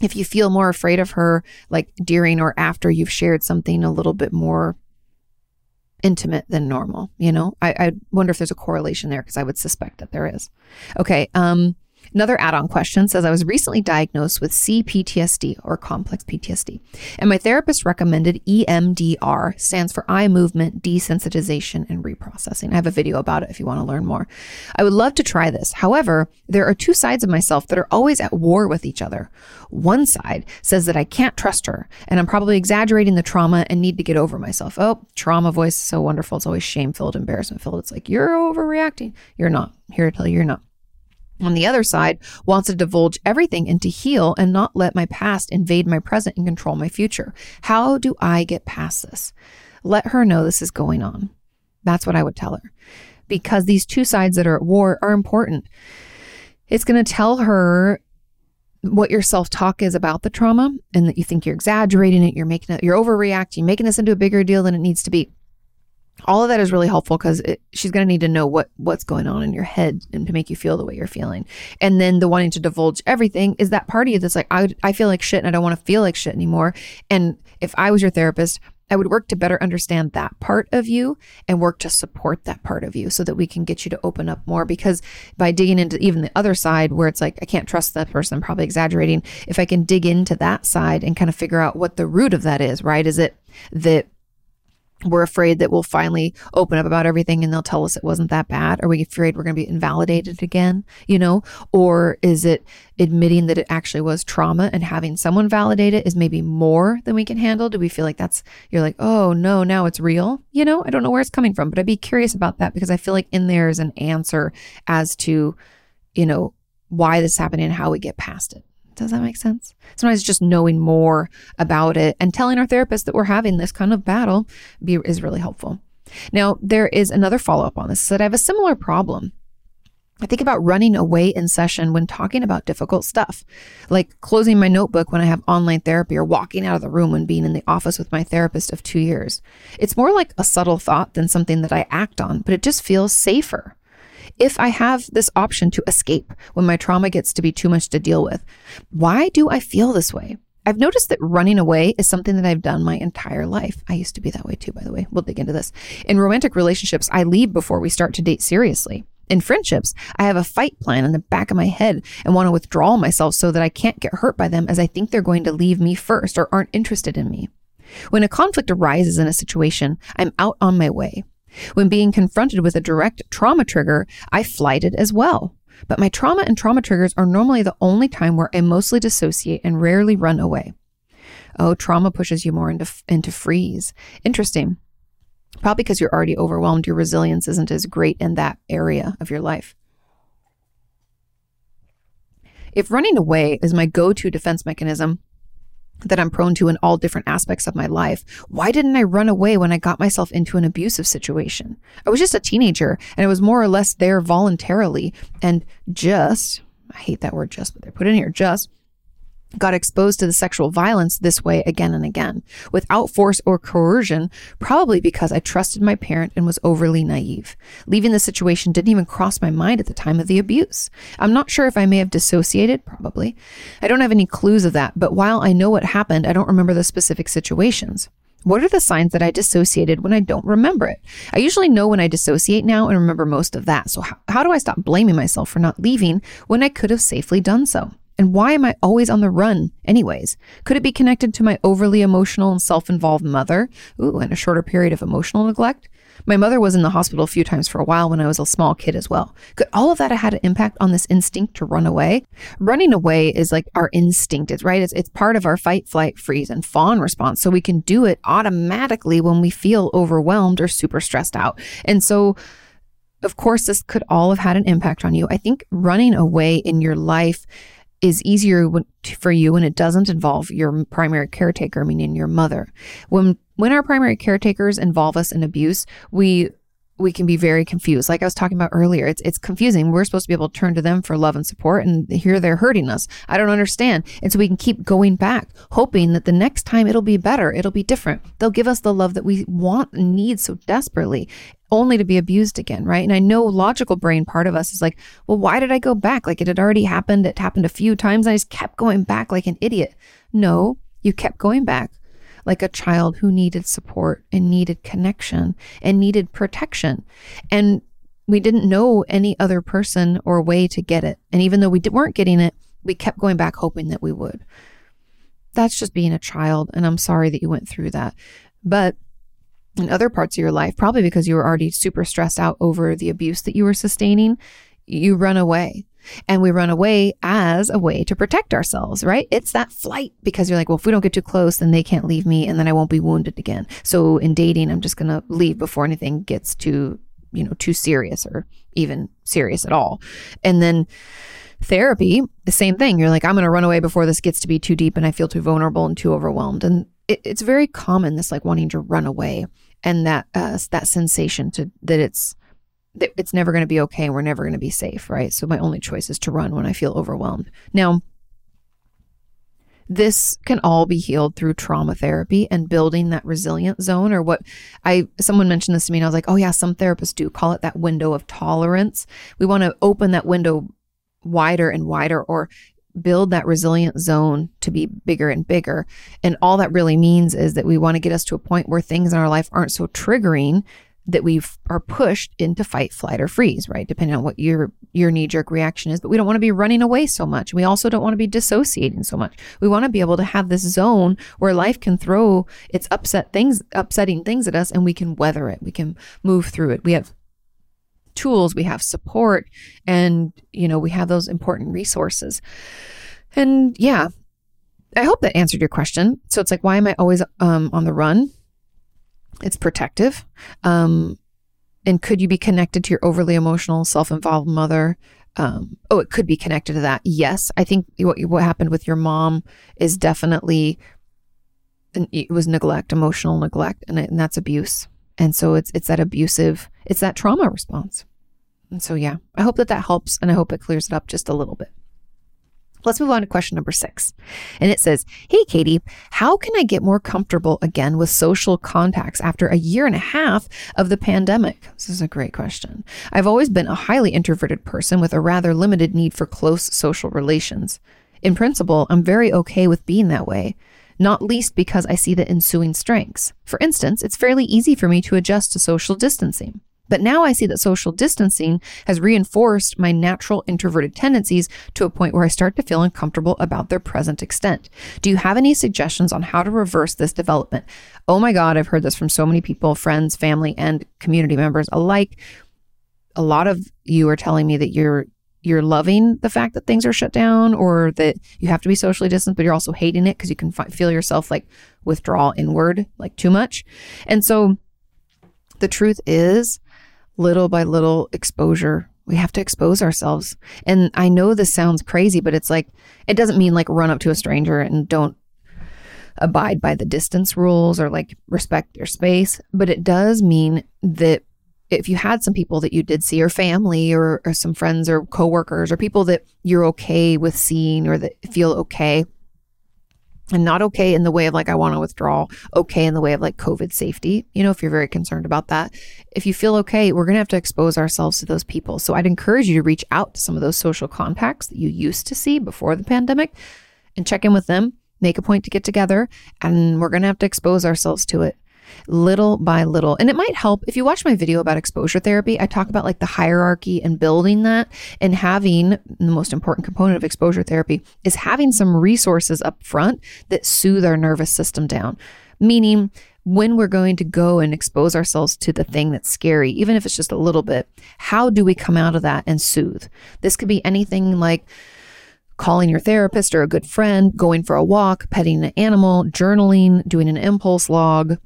if you feel more afraid of her, like during or after you've shared something a little bit more intimate than normal. You know, I, I wonder if there's a correlation there because I would suspect that there is. Okay. Um, Another add on question says I was recently diagnosed with CPTSD or complex PTSD, and my therapist recommended EMDR, stands for eye movement desensitization and reprocessing. I have a video about it if you want to learn more. I would love to try this. However, there are two sides of myself that are always at war with each other. One side says that I can't trust her, and I'm probably exaggerating the trauma and need to get over myself. Oh, trauma voice is so wonderful. It's always shame filled, embarrassment filled. It's like, you're overreacting. You're not. Here to tell you, you're not on the other side wants to divulge everything and to heal and not let my past invade my present and control my future. How do I get past this? Let her know this is going on. That's what I would tell her. Because these two sides that are at war are important. It's going to tell her what your self-talk is about the trauma and that you think you're exaggerating it, you're making it, you're overreacting, making this into a bigger deal than it needs to be all of that is really helpful because she's going to need to know what what's going on in your head and to make you feel the way you're feeling. And then the wanting to divulge everything is that part of you that's like, I, I feel like shit and I don't want to feel like shit anymore. And if I was your therapist, I would work to better understand that part of you and work to support that part of you so that we can get you to open up more. Because by digging into even the other side where it's like, I can't trust that person, I'm probably exaggerating. If I can dig into that side and kind of figure out what the root of that is, right? Is it that we're afraid that we'll finally open up about everything and they'll tell us it wasn't that bad. Are we afraid we're going to be invalidated again? You know, or is it admitting that it actually was trauma and having someone validate it is maybe more than we can handle? Do we feel like that's, you're like, oh no, now it's real? You know, I don't know where it's coming from, but I'd be curious about that because I feel like in there is an answer as to, you know, why this happened and how we get past it. Does that make sense? Sometimes just knowing more about it and telling our therapist that we're having this kind of battle be, is really helpful. Now, there is another follow up on this that I have a similar problem. I think about running away in session when talking about difficult stuff, like closing my notebook when I have online therapy or walking out of the room when being in the office with my therapist of two years. It's more like a subtle thought than something that I act on, but it just feels safer if I have this option to escape when my trauma gets to be too much to deal with, why do I feel this way? I've noticed that running away is something that I've done my entire life. I used to be that way too, by the way. We'll dig into this. In romantic relationships, I leave before we start to date seriously. In friendships, I have a fight plan in the back of my head and want to withdraw myself so that I can't get hurt by them as I think they're going to leave me first or aren't interested in me. When a conflict arises in a situation, I'm out on my way. When being confronted with a direct trauma trigger, I flighted as well. But my trauma and trauma triggers are normally the only time where I mostly dissociate and rarely run away. Oh, trauma pushes you more into, into freeze. Interesting. Probably because you're already overwhelmed, your resilience isn't as great in that area of your life. If running away is my go to defense mechanism, that I'm prone to in all different aspects of my life. Why didn't I run away when I got myself into an abusive situation? I was just a teenager and I was more or less there voluntarily and just, I hate that word just, but they put in here just got exposed to the sexual violence this way again and again without force or coercion, probably because I trusted my parent and was overly naive. Leaving the situation didn't even cross my mind at the time of the abuse. I'm not sure if I may have dissociated, probably. I don't have any clues of that, but while I know what happened, I don't remember the specific situations. What are the signs that I dissociated when I don't remember it? I usually know when I dissociate now and remember most of that. So, how, how do I stop blaming myself for not leaving when I could have safely done so? And why am I always on the run, anyways? Could it be connected to my overly emotional and self involved mother? Ooh, and a shorter period of emotional neglect? My mother was in the hospital a few times for a while when I was a small kid as well. Could all of that have had an impact on this instinct to run away? Running away is like our instinct, it's right. It's, it's part of our fight, flight, freeze, and fawn response. So we can do it automatically when we feel overwhelmed or super stressed out. And so, of course, this could all have had an impact on you. I think running away in your life is easier for you when it doesn't involve your primary caretaker, meaning your mother. When when our primary caretakers involve us in abuse, we we can be very confused. Like I was talking about earlier, it's it's confusing. We're supposed to be able to turn to them for love and support, and here they're hurting us. I don't understand. And so we can keep going back, hoping that the next time it'll be better, it'll be different. They'll give us the love that we want and need so desperately, only to be abused again, right? And I know logical brain part of us is like, well, why did I go back? Like it had already happened. It happened a few times. I just kept going back like an idiot. No, you kept going back like a child who needed support and needed connection and needed protection. And we didn't know any other person or way to get it. And even though we weren't getting it, we kept going back hoping that we would. That's just being a child. And I'm sorry that you went through that. But in other parts of your life, probably because you were already super stressed out over the abuse that you were sustaining, you run away. And we run away as a way to protect ourselves, right? It's that flight because you're like, well, if we don't get too close, then they can't leave me and then I won't be wounded again. So in dating, I'm just going to leave before anything gets too, you know, too serious or even serious at all. And then therapy, the same thing. You're like, I'm going to run away before this gets to be too deep and I feel too vulnerable and too overwhelmed. And it, it's very common, this like wanting to run away and that, uh, that sensation to that it's, that it's never going to be okay and we're never going to be safe, right? So my only choice is to run when I feel overwhelmed. Now, this can all be healed through trauma therapy and building that resilient zone or what I someone mentioned this to me and I was like, "Oh yeah, some therapists do call it that window of tolerance." We want to open that window wider and wider or build that resilient zone to be bigger and bigger. And all that really means is that we want to get us to a point where things in our life aren't so triggering that we are pushed into fight, flight, or freeze, right? Depending on what your your knee jerk reaction is. But we don't want to be running away so much. We also don't want to be dissociating so much. We want to be able to have this zone where life can throw its upset things, upsetting things at us, and we can weather it. We can move through it. We have tools, we have support, and you know we have those important resources. And yeah, I hope that answered your question. So it's like, why am I always um, on the run? It's protective. Um, and could you be connected to your overly emotional, self involved mother? Um, oh, it could be connected to that. Yes. I think what, what happened with your mom is definitely, it was neglect, emotional neglect, and, it, and that's abuse. And so it's, it's that abusive, it's that trauma response. And so, yeah, I hope that that helps and I hope it clears it up just a little bit. Let's move on to question number six. And it says, Hey, Katie, how can I get more comfortable again with social contacts after a year and a half of the pandemic? This is a great question. I've always been a highly introverted person with a rather limited need for close social relations. In principle, I'm very okay with being that way, not least because I see the ensuing strengths. For instance, it's fairly easy for me to adjust to social distancing. But now I see that social distancing has reinforced my natural introverted tendencies to a point where I start to feel uncomfortable about their present extent. Do you have any suggestions on how to reverse this development? Oh my God, I've heard this from so many people, friends, family, and community members alike. A lot of you are telling me that you're you're loving the fact that things are shut down or that you have to be socially distant, but you're also hating it because you can fi- feel yourself like withdraw inward, like too much. And so the truth is, little by little exposure. We have to expose ourselves. And I know this sounds crazy, but it's like, it doesn't mean like run up to a stranger and don't abide by the distance rules or like respect their space. But it does mean that if you had some people that you did see, or family, or, or some friends, or coworkers, or people that you're okay with seeing or that feel okay, and not okay in the way of like, I want to withdraw, okay in the way of like COVID safety, you know, if you're very concerned about that. If you feel okay, we're going to have to expose ourselves to those people. So I'd encourage you to reach out to some of those social contacts that you used to see before the pandemic and check in with them, make a point to get together, and we're going to have to expose ourselves to it. Little by little. And it might help if you watch my video about exposure therapy. I talk about like the hierarchy and building that and having the most important component of exposure therapy is having some resources up front that soothe our nervous system down. Meaning, when we're going to go and expose ourselves to the thing that's scary, even if it's just a little bit, how do we come out of that and soothe? This could be anything like calling your therapist or a good friend, going for a walk, petting an animal, journaling, doing an impulse log,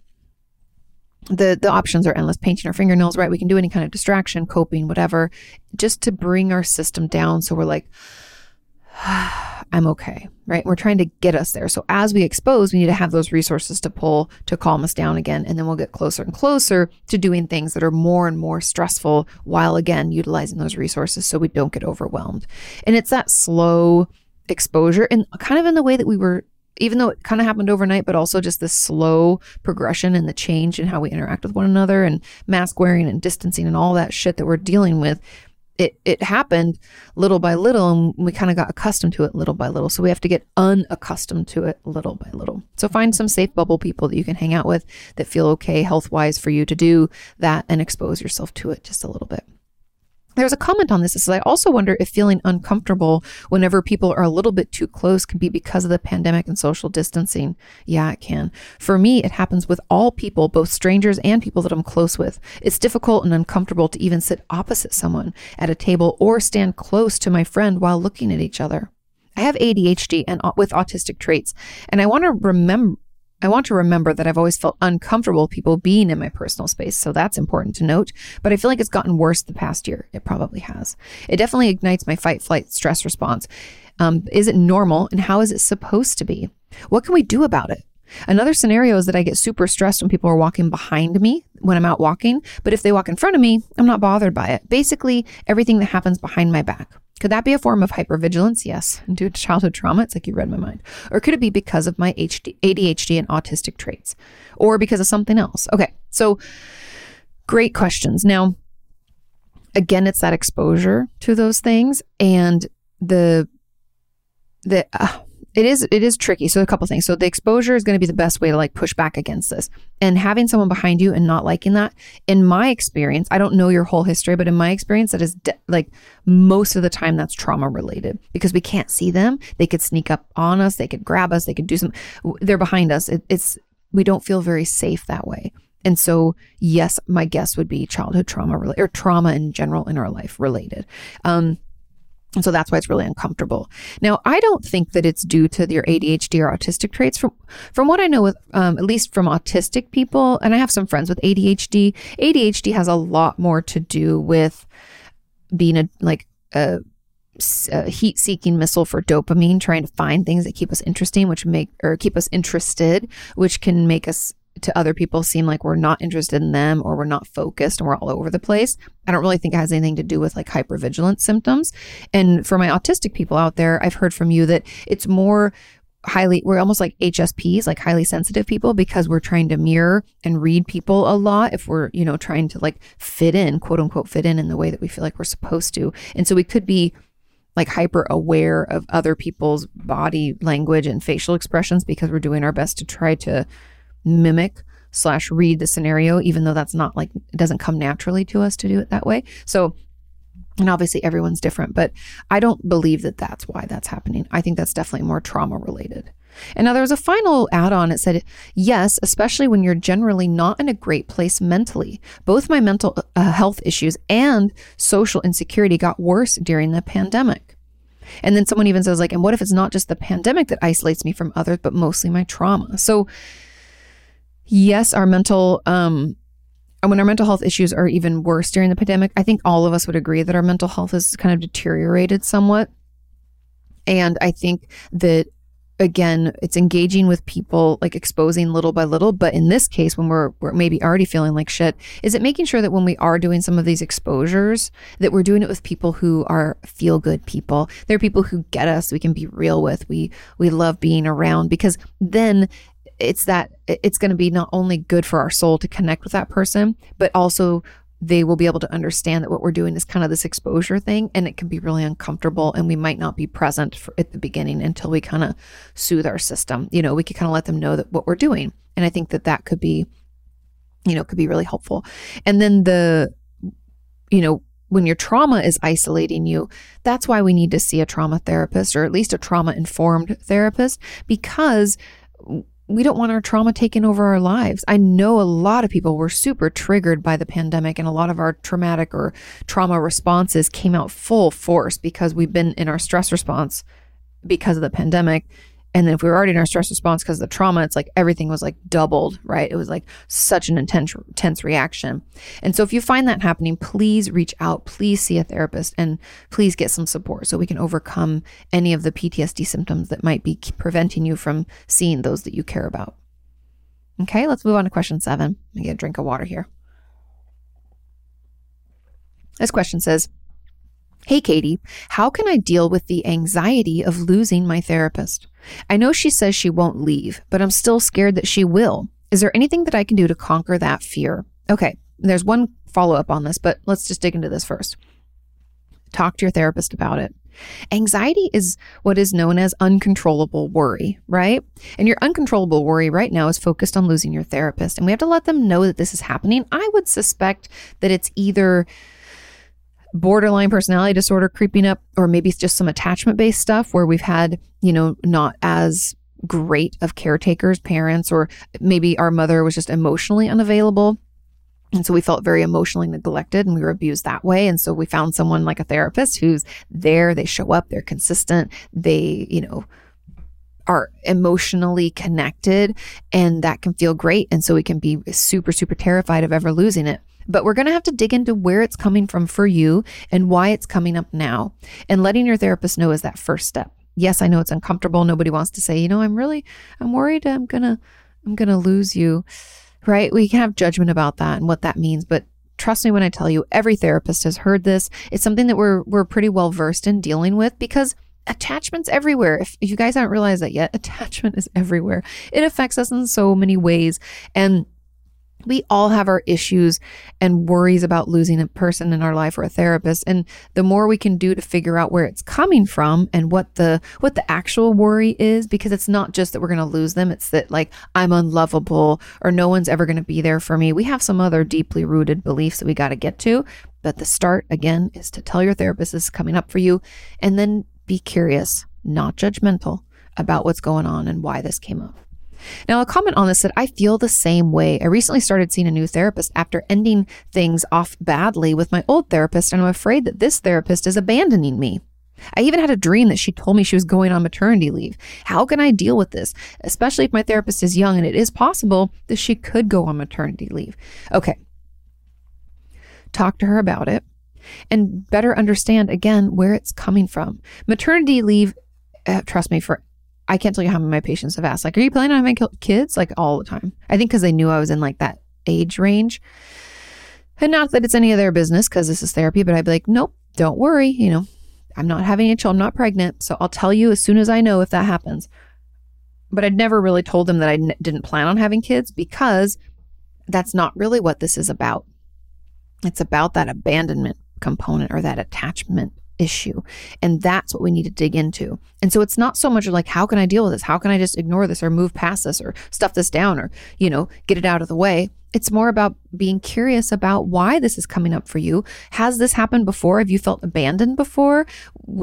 the the options are endless. Painting our fingernails right? We can do any kind of distraction coping whatever just to bring our system down so we're like (sighs) i'm okay right? We're trying to get us there. So as we expose we need to have those resources to pull to calm us down again and then we'll get closer and closer to doing things that are more and more stressful while again utilizing those resources so we don't get overwhelmed. And it's that slow exposure and kind of in the way that we were even though it kind of happened overnight, but also just the slow progression and the change in how we interact with one another and mask wearing and distancing and all that shit that we're dealing with. It, it happened little by little and we kind of got accustomed to it little by little. So we have to get unaccustomed to it little by little. So find some safe bubble people that you can hang out with that feel okay health wise for you to do that and expose yourself to it just a little bit. There's a comment on this. It says, I also wonder if feeling uncomfortable whenever people are a little bit too close can be because of the pandemic and social distancing. Yeah, it can. For me, it happens with all people, both strangers and people that I'm close with. It's difficult and uncomfortable to even sit opposite someone at a table or stand close to my friend while looking at each other. I have ADHD and with autistic traits, and I want to remember I want to remember that I've always felt uncomfortable people being in my personal space, so that's important to note. But I feel like it's gotten worse the past year. It probably has. It definitely ignites my fight, flight, stress response. Um, is it normal, and how is it supposed to be? What can we do about it? Another scenario is that I get super stressed when people are walking behind me when I'm out walking, but if they walk in front of me, I'm not bothered by it. Basically, everything that happens behind my back. Could that be a form of hypervigilance? Yes. Due to childhood trauma, it's like you read my mind. Or could it be because of my ADHD and autistic traits? Or because of something else? Okay. So great questions. Now, again, it's that exposure to those things and the, the, uh, it is it is tricky. So a couple things. So the exposure is going to be the best way to like push back against this. And having someone behind you and not liking that, in my experience, I don't know your whole history, but in my experience, that is de- like most of the time that's trauma related because we can't see them. They could sneak up on us. They could grab us. They could do some. They're behind us. It, it's we don't feel very safe that way. And so, yes, my guess would be childhood trauma related or trauma in general in our life related. Um, and so that's why it's really uncomfortable. Now, I don't think that it's due to your ADHD or autistic traits. From from what I know, with um, at least from autistic people, and I have some friends with ADHD. ADHD has a lot more to do with being a like a, a heat-seeking missile for dopamine, trying to find things that keep us interesting, which make or keep us interested, which can make us to other people seem like we're not interested in them or we're not focused and we're all over the place. I don't really think it has anything to do with like hypervigilance symptoms. And for my autistic people out there, I've heard from you that it's more highly we're almost like HSPs, like highly sensitive people because we're trying to mirror and read people a lot if we're, you know, trying to like fit in, quote unquote fit in in the way that we feel like we're supposed to. And so we could be like hyper aware of other people's body language and facial expressions because we're doing our best to try to mimic slash read the scenario, even though that's not like, it doesn't come naturally to us to do it that way. So, and obviously everyone's different, but I don't believe that that's why that's happening. I think that's definitely more trauma related. And now there was a final add on. It said, yes, especially when you're generally not in a great place mentally. Both my mental uh, health issues and social insecurity got worse during the pandemic. And then someone even says, like, and what if it's not just the pandemic that isolates me from others, but mostly my trauma? So yes, our mental, um, when our mental health issues are even worse during the pandemic, I think all of us would agree that our mental health has kind of deteriorated somewhat. And I think that again, it's engaging with people, like exposing little by little. But in this case, when we're, we're maybe already feeling like shit, is it making sure that when we are doing some of these exposures, that we're doing it with people who are feel good people. They're people who get us, we can be real with. We we love being around because then it's that it's going to be not only good for our soul to connect with that person, but also they will be able to understand that what we're doing is kind of this exposure thing and it can be really uncomfortable and we might not be present for, at the beginning until we kind of soothe our system you know we could kind of let them know that what we're doing and i think that that could be you know, could be really helpful. And then the, you know, when your trauma is isolating you, that's why we need to see a trauma therapist or at least a trauma informed therapist because we don't want our trauma taking over our lives. I know a lot of people were super triggered by the pandemic, and a lot of our traumatic or trauma responses came out full force because we've been in our stress response because of the pandemic. And then if we were already in our stress response because of the trauma, it's like everything was like doubled, right? It was like such an intense, intense reaction. And so if you find that happening, please reach out, please see a therapist, and please get some support so we can overcome any of the PTSD symptoms that might be preventing you from seeing those that you care about. Okay, let's move on to question seven. Let me get a drink of water here. This question says, Hey, Katie, how can I deal with the anxiety of losing my therapist? I know she says she won't leave, but I'm still scared that she will. Is there anything that I can do to conquer that fear? Okay, there's one follow up on this, but let's just dig into this first. Talk to your therapist about it. Anxiety is what is known as uncontrollable worry, right? And your uncontrollable worry right now is focused on losing your therapist. And we have to let them know that this is happening. I would suspect that it's either borderline personality disorder creeping up, or maybe it's just some attachment based stuff where we've had, you know, not as great of caretakers, parents, or maybe our mother was just emotionally unavailable. And so we felt very emotionally neglected and we were abused that way. And so we found someone like a therapist who's there, they show up, they're consistent, they, you know, are emotionally connected and that can feel great. And so we can be super, super terrified of ever losing it. But we're going to have to dig into where it's coming from for you and why it's coming up now. And letting your therapist know is that first step. Yes, I know it's uncomfortable. Nobody wants to say, you know, I'm really, I'm worried I'm going to, I'm going to lose you. Right. We can have judgment about that and what that means. But trust me when I tell you, every therapist has heard this. It's something that we're, we're pretty well versed in dealing with because attachment's everywhere. If, if you guys haven't realized that yet, (laughs) attachment is everywhere. It affects us in so many ways. And we all have our issues and worries about losing a person in our life or a therapist. And the more we can do to figure out where it's coming from and what the what the actual worry is because it's not just that we're going to lose them it's that like I'm unlovable or no one's ever going to be there for me. We have some other deeply rooted beliefs that we got to get to but the start again is to tell your therapist this is coming up for you and then be curious not judgmental about what's going on and why this came up now, a comment on this said, I feel the same way. I recently started seeing a new therapist after ending things off badly with my old therapist, and I'm afraid that this therapist is abandoning me. I even had a dream that she told me she was going on maternity leave. How can I deal with this? Especially if my therapist is young and it is possible that she could go on maternity leave. Okay. Talk to her about it and better understand again where it's coming from. Maternity leave, uh, trust me, for I can't tell you how many my patients have asked, like, are you planning on having kids? Like all the time. I think because they knew I was in like that age range. And not that it's any of their business because this is therapy, but I'd be like, nope, don't worry. You know, I'm not having a child. I'm not pregnant. So I'll tell you as soon as I know if that happens. But I'd never really told them that I n- didn't plan on having kids because that's not really what this is about. It's about that abandonment component or that attachment issue. And that's what we need to dig into. And so it's not so much like, how can I deal with this? How can I just ignore this or move past this or stuff this down or, you know, get it out of the way? It's more about being curious about why this is coming up for you. Has this happened before? Have you felt abandoned before?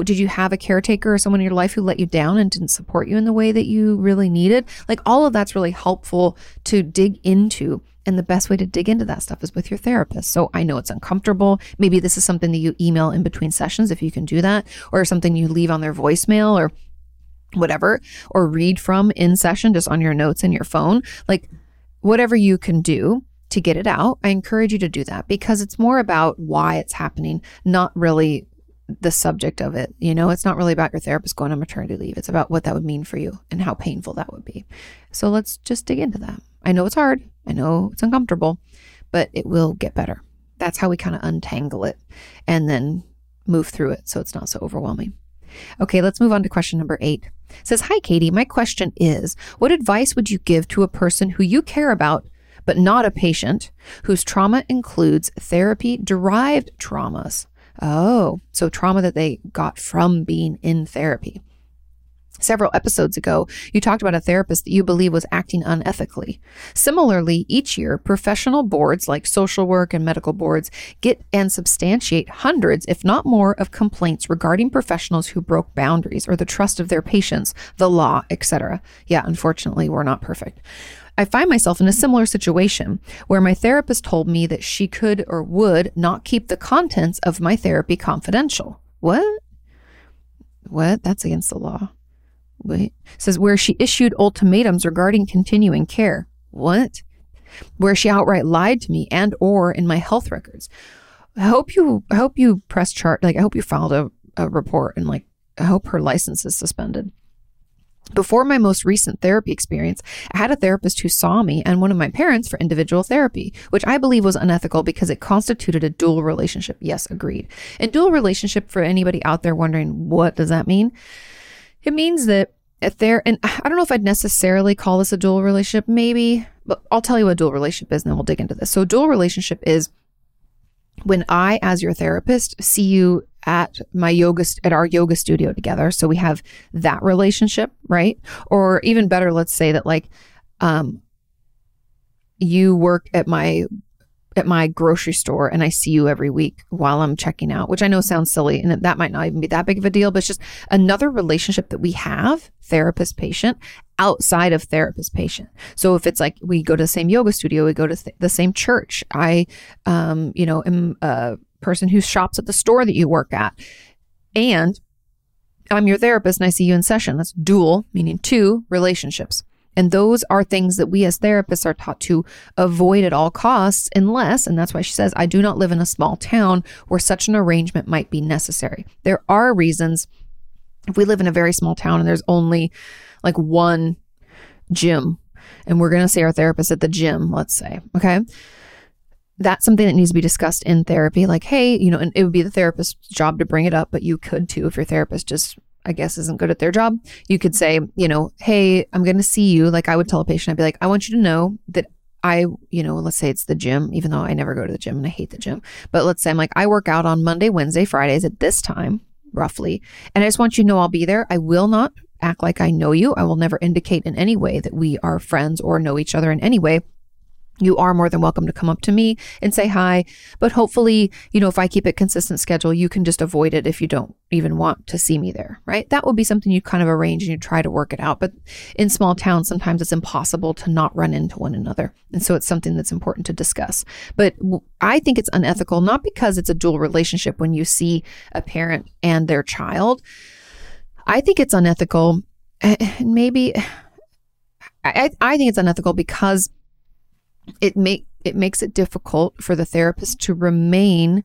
Did you have a caretaker or someone in your life who let you down and didn't support you in the way that you really needed? Like all of that's really helpful to dig into and the best way to dig into that stuff is with your therapist. So I know it's uncomfortable. Maybe this is something that you email in between sessions if you can do that, or something you leave on their voicemail or whatever, or read from in session just on your notes in your phone. Like whatever you can do to get it out, I encourage you to do that because it's more about why it's happening, not really the subject of it. You know, it's not really about your therapist going on maternity leave. It's about what that would mean for you and how painful that would be. So let's just dig into that. I know it's hard. I know it's uncomfortable, but it will get better. That's how we kind of untangle it and then move through it so it's not so overwhelming. Okay, let's move on to question number eight. Says, Hi, Katie. My question is What advice would you give to a person who you care about, but not a patient, whose trauma includes therapy derived traumas? Oh, so trauma that they got from being in therapy. Several episodes ago, you talked about a therapist that you believe was acting unethically. Similarly, each year, professional boards like social work and medical boards get and substantiate hundreds, if not more, of complaints regarding professionals who broke boundaries or the trust of their patients, the law, etc. Yeah, unfortunately, we're not perfect. I find myself in a similar situation where my therapist told me that she could or would not keep the contents of my therapy confidential. What? What? That's against the law. Wait. Says where she issued ultimatums regarding continuing care. What? Where she outright lied to me and or in my health records. I hope you I hope you press chart like I hope you filed a, a report and like I hope her license is suspended. Before my most recent therapy experience, I had a therapist who saw me and one of my parents for individual therapy, which I believe was unethical because it constituted a dual relationship. Yes, agreed. And dual relationship for anybody out there wondering what does that mean? It means that if there, and I don't know if I'd necessarily call this a dual relationship, maybe, but I'll tell you what a dual relationship is and then we'll dig into this. So, dual relationship is when I, as your therapist, see you at my yoga at our yoga studio together so we have that relationship right or even better let's say that like um you work at my at my grocery store and I see you every week while I'm checking out, which I know sounds silly and that might not even be that big of a deal, but it's just another relationship that we have, therapist patient, outside of therapist patient. So if it's like we go to the same yoga studio, we go to th- the same church, I, um, you know, am a person who shops at the store that you work at. And I'm your therapist and I see you in session. That's dual, meaning two relationships. And those are things that we as therapists are taught to avoid at all costs, unless, and that's why she says, I do not live in a small town where such an arrangement might be necessary. There are reasons. If we live in a very small town and there's only like one gym, and we're going to see our therapist at the gym, let's say, okay? That's something that needs to be discussed in therapy. Like, hey, you know, and it would be the therapist's job to bring it up, but you could too if your therapist just I guess isn't good at their job, you could mm-hmm. say, you know, hey, I'm going to see you. Like I would tell a patient, I'd be like, I want you to know that I, you know, let's say it's the gym, even though I never go to the gym and I hate the gym. But let's say I'm like, I work out on Monday, Wednesday, Fridays at this time, roughly. And I just want you to know I'll be there. I will not act like I know you. I will never indicate in any way that we are friends or know each other in any way you are more than welcome to come up to me and say hi. But hopefully, you know, if I keep a consistent schedule, you can just avoid it if you don't even want to see me there, right? That would be something you kind of arrange and you try to work it out. But in small towns, sometimes it's impossible to not run into one another. And so it's something that's important to discuss. But I think it's unethical, not because it's a dual relationship when you see a parent and their child. I think it's unethical. And maybe (sighs) I, I think it's unethical because it make it makes it difficult for the therapist to remain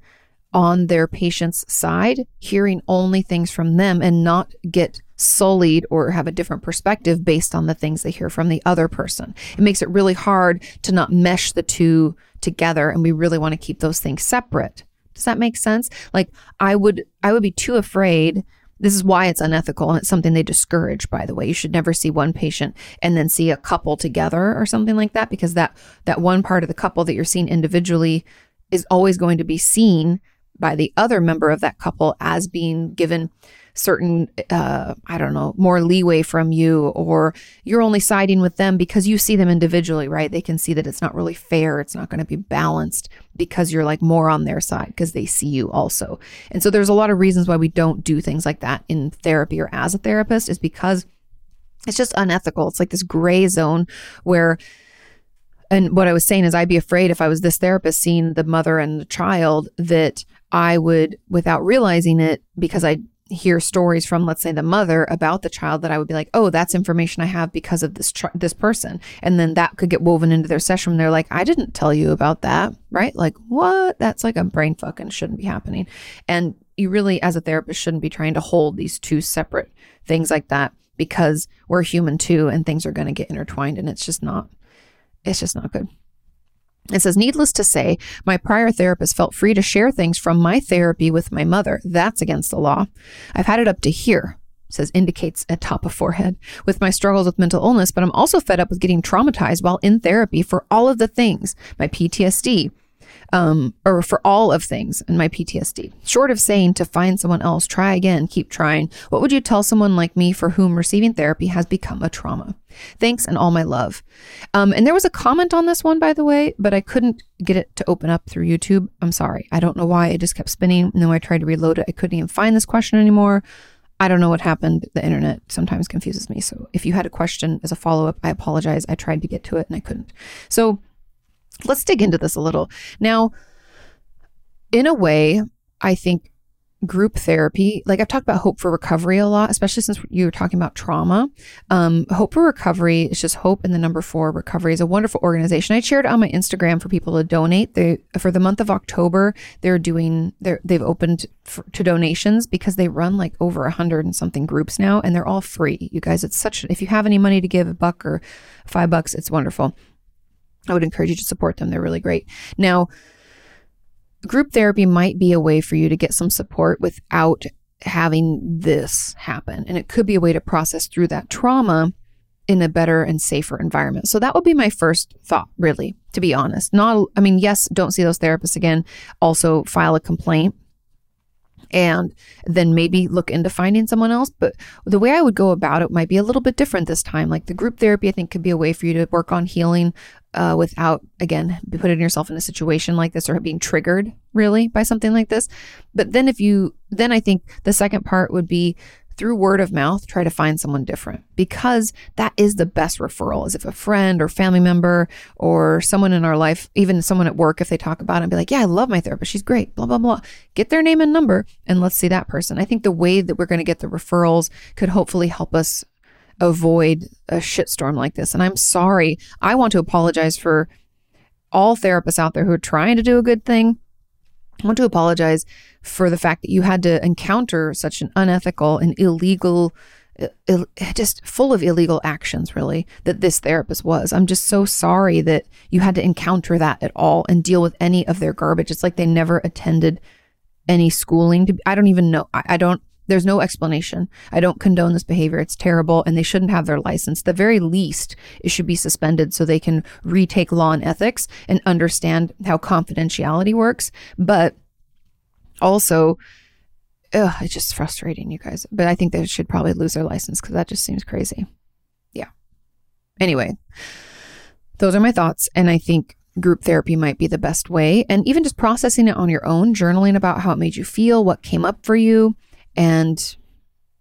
on their patient's side, hearing only things from them and not get sullied or have a different perspective based on the things they hear from the other person. It makes it really hard to not mesh the two together and we really want to keep those things separate. Does that make sense? Like I would I would be too afraid this is why it's unethical and it's something they discourage, by the way. You should never see one patient and then see a couple together or something like that because that that one part of the couple that you're seeing individually is always going to be seen by the other member of that couple as being given certain uh, i don't know more leeway from you or you're only siding with them because you see them individually right? They can see that it's not really fair. It's not going to be balanced because you're like more on their side because they see you also. And so there's a lot of reasons why we don't do things like that in therapy or as a therapist is because it's just unethical. It's like this gray zone where and what I was saying is, I'd be afraid if I was this therapist seeing the mother and the child that I would, without realizing it, because I hear stories from let's say the mother about the child that I would be like, "Oh, that's information I have because of this tr- this person." And then that could get woven into their session they're like, "I didn't tell you about that." Right? Like, "What? That's like a brain fuck and shouldn't be happening." And you really as a therapist shouldn't be trying to hold these two separate things like that because we're human too and things are going to get intertwined and it's just not it's just not good. It says, needless to say, my prior therapist felt free to share things from my therapy with my mother. That's against the law. I've had it up to here, says indicates a top of forehead, with my struggles with mental illness, but I'm also fed up with getting traumatized while in therapy for all of the things my PTSD, um, or for all of things in my PTSD. Short of saying to find someone else, try again, keep trying, what would you tell someone like me for whom receiving therapy has become a trauma? Thanks and all my love. Um, and there was a comment on this one, by the way, but I couldn't get it to open up through YouTube. I'm sorry. I don't know why. It just kept spinning. And then I tried to reload it, I couldn't even find this question anymore. I don't know what happened. The internet sometimes confuses me. So if you had a question as a follow up, I apologize. I tried to get to it and I couldn't. So let's dig into this a little. Now, in a way, I think group therapy, like I've talked about Hope for Recovery a lot, especially since you were talking about trauma. Um, Hope for Recovery is just Hope and the number four recovery is a wonderful organization. I shared on my Instagram for people to donate. They for the month of October, they're doing they're they've opened for, to donations because they run like over a hundred and something groups now, and they're all free. You guys, it's such if you have any money to give a buck or five bucks, it's wonderful. I would encourage you to support them. They're really great. Now, group therapy might be a way for you to get some support without having this happen. And it could be a way to process through that trauma in a better and safer environment. So that would be my first thought, really, to be honest. Not, I mean, yes, don't see those therapists again. Also, file a complaint and then maybe look into finding someone else. But the way I would go about it might be a little bit different this time. Like the group therapy, I think could be a way for you to work on healing uh, without, again, putting yourself in a situation like this or being triggered really by something like this. But then if you, then I think the second part would be through word of mouth, try to find someone different because that is the best referral. Is if a friend or family member or someone in our life, even someone at work, if they talk about it and be like, yeah, I love my therapist. She's great, blah, blah, blah. Get their name and number and let's see that person. I think the way that we're going to get the referrals could hopefully help us avoid a shitstorm like this. And I'm sorry. I want to apologize for all therapists out there who are trying to do a good thing I want to apologize for the fact that you had to encounter such an unethical and illegal, uh, Ill, just full of illegal actions, really, that this therapist was. I'm just so sorry that you had to encounter that at all and deal with any of their garbage. It's like they never attended any schooling. To, I don't even know. I, I don't. There's no explanation. I don't condone this behavior. It's terrible and they shouldn't have their license. The very least, it should be suspended so they can retake law and ethics and understand how confidentiality works. But also, ugh, it's just frustrating, you guys. But I think they should probably lose their license because that just seems crazy. Yeah. Anyway, those are my thoughts. And I think group therapy might be the best way. And even just processing it on your own, journaling about how it made you feel, what came up for you, and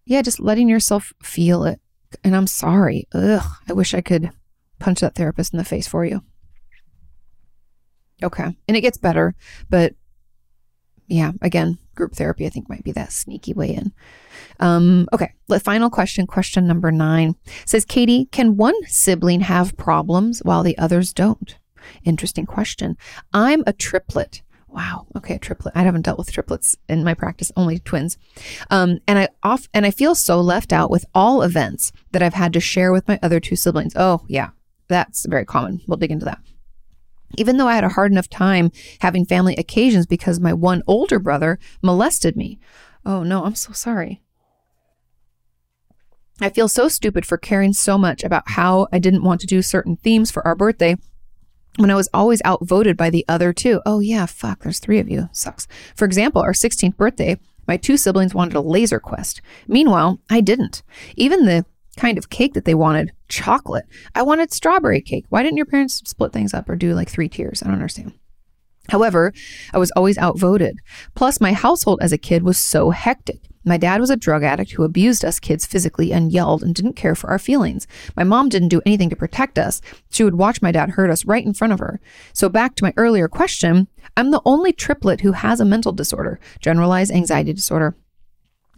yeah, just letting yourself feel it. And I'm sorry. Ugh, I wish I could punch that therapist in the face for you. Okay. And it gets better, but yeah, again, group therapy I think might be that sneaky way in. Um, okay, the final question, question number nine says, Katie, can one sibling have problems while the others don't? Interesting question. I'm a triplet. Wow. Okay, triplet. I haven't dealt with triplets in my practice, only twins. Um, and I off and I feel so left out with all events that I've had to share with my other two siblings. Oh, yeah. That's very common. We'll dig into that. Even though I had a hard enough time having family occasions because my one older brother molested me. Oh no, I'm so sorry. I feel so stupid for caring so much about how I didn't want to do certain themes for our birthday when I was always outvoted by the other two. Oh, yeah, fuck, there's three of you. Sucks. For example, our 16th birthday, my two siblings wanted a laser quest. Meanwhile, I didn't. Even the kind of cake that they wanted, chocolate. I wanted strawberry cake. Why didn't your parents split things up or do like three tiers? I don't understand. However, I was always outvoted. Plus, my household as a kid was so hectic. My dad was a drug addict who abused us kids physically and yelled and didn't care for our feelings. My mom didn't do anything to protect us. She would watch my dad hurt us right in front of her. So, back to my earlier question, I'm the only triplet who has a mental disorder, generalized anxiety disorder.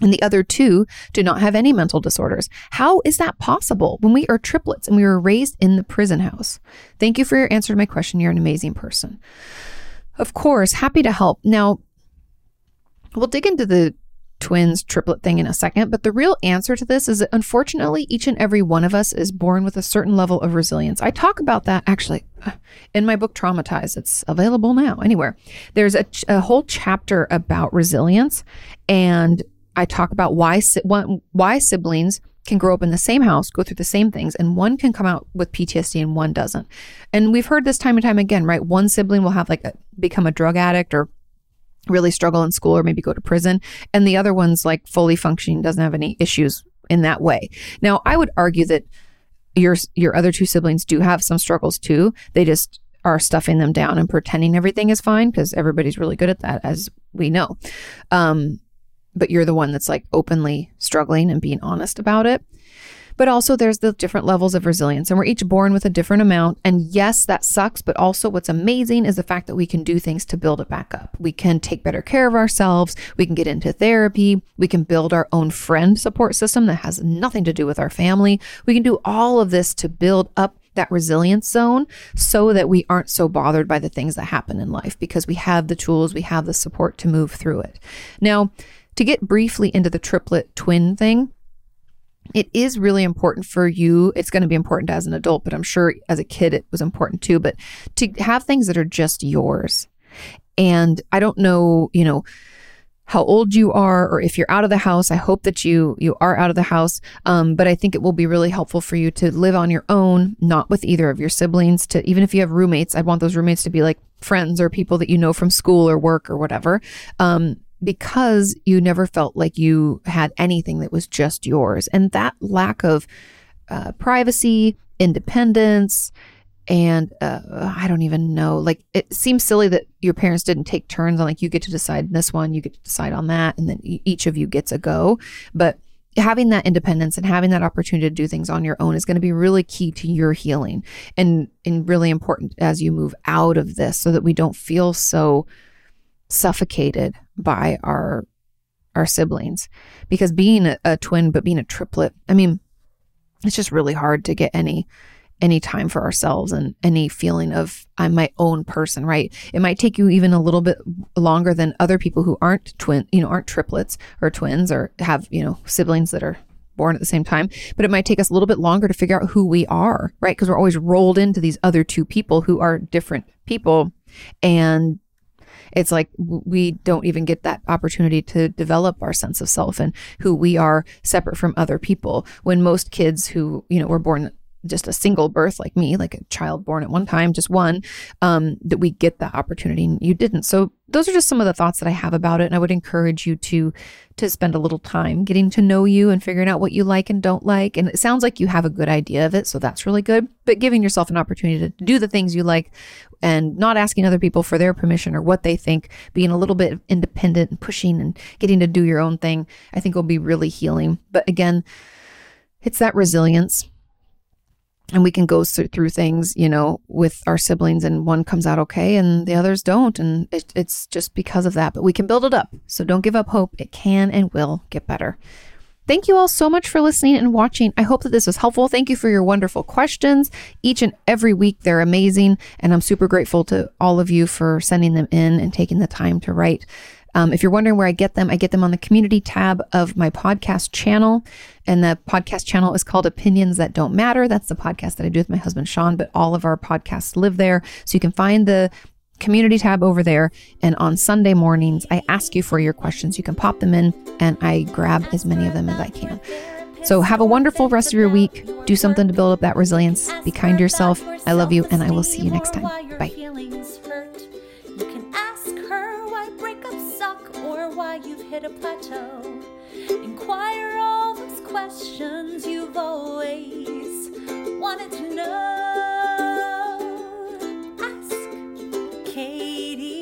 And the other two do not have any mental disorders. How is that possible when we are triplets and we were raised in the prison house? Thank you for your answer to my question. You're an amazing person. Of course, happy to help. Now, we'll dig into the twins triplet thing in a second, but the real answer to this is that unfortunately, each and every one of us is born with a certain level of resilience. I talk about that actually (sighs) in my book Traumatized. It's available now anywhere. There's a, a whole chapter about resilience, and I talk about why why siblings can grow up in the same house, go through the same things, and one can come out with PTSD and one doesn't. And we've heard this time and time again, right? One sibling will have like a, become a drug addict or really struggle in school or maybe go to prison, and the other one's like fully functioning, doesn't have any issues in that way. Now, I would argue that your your other two siblings do have some struggles too. They just are stuffing them down and pretending everything is fine because everybody's really good at that, as we know. Um, but you're the one that's like openly struggling and being honest about it. But also, there's the different levels of resilience, and we're each born with a different amount. And yes, that sucks, but also what's amazing is the fact that we can do things to build it back up. We can take better care of ourselves, we can get into therapy, we can build our own friend support system that has nothing to do with our family. We can do all of this to build up that resilience zone so that we aren't so bothered by the things that happen in life because we have the tools, we have the support to move through it. Now, to get briefly into the triplet twin thing, it is really important for you. It's going to be important as an adult, but I'm sure as a kid it was important too. But to have things that are just yours. And I don't know, you know, how old you are or if you're out of the house. I hope that you you are out of the house. Um, but I think it will be really helpful for you to live on your own, not with either of your siblings. To even if you have roommates, I'd want those roommates to be like friends or people that you know from school or work or whatever. Um, because you never felt like you had anything that was just yours. And that lack of uh, privacy, independence, and uh, I don't even know. Like, it seems silly that your parents didn't take turns on, like, you get to decide this one, you get to decide on that, and then each of you gets a go. But having that independence and having that opportunity to do things on your own is going to be really key to your healing and, and really important as you move out of this so that we don't feel so suffocated by our our siblings. Because being a, a, twin but being a triplet i mean it's just really hard to get any any time for ourselves and any feeling of i'm my own person right? It might take you even a little bit longer than other people who aren't twin you know aren't triplets or twins or have you know siblings that are born at the same time. But it might take us a little bit longer to figure out who we are right? Because we're always rolled into these other two people who are different people. And it's like we don't even get that opportunity to develop our sense of self and who we are separate from other people. When most kids who, you know, were born just a single birth like me, like a child born at one time, just one, um, that we get that opportunity. And you didn't. So those are just some of the thoughts that I have about it. And I would encourage you to to spend a little time getting to know you and figuring out what you like and don't like. And it sounds like you have a good idea of it, so that's really good. But giving yourself an opportunity to do the things you like and not asking other people for their permission or what they think, being a little bit independent and pushing and getting to do your own thing, I think will be really healing. But again, it's that resilience and we can go through things, you know, with our siblings, and one comes out okay and the others don't. And it, it's just because of that. But we can build it up. So don't give up hope. It can and will get better. Thank you all so much for listening and watching. I hope that this was helpful. Thank you for your wonderful questions. Each and every week, they're amazing. And I'm super grateful to all of you for sending them in and taking the time to write. Um, if you're wondering where I get them, I get them on the community tab of my podcast channel. And the podcast channel is called Opinions That Don't Matter. That's the podcast that I do with my husband, Sean, but all of our podcasts live there. So you can find the community tab over there. And on Sunday mornings, I ask you for your questions. You can pop them in, and I grab as many of them as I can. So have a wonderful rest of your week. Do something to build up that resilience. Be kind to yourself. I love you, and I will see you next time. Bye. you've hit a plateau. Inquire all those questions you've always wanted to know. Ask Katie.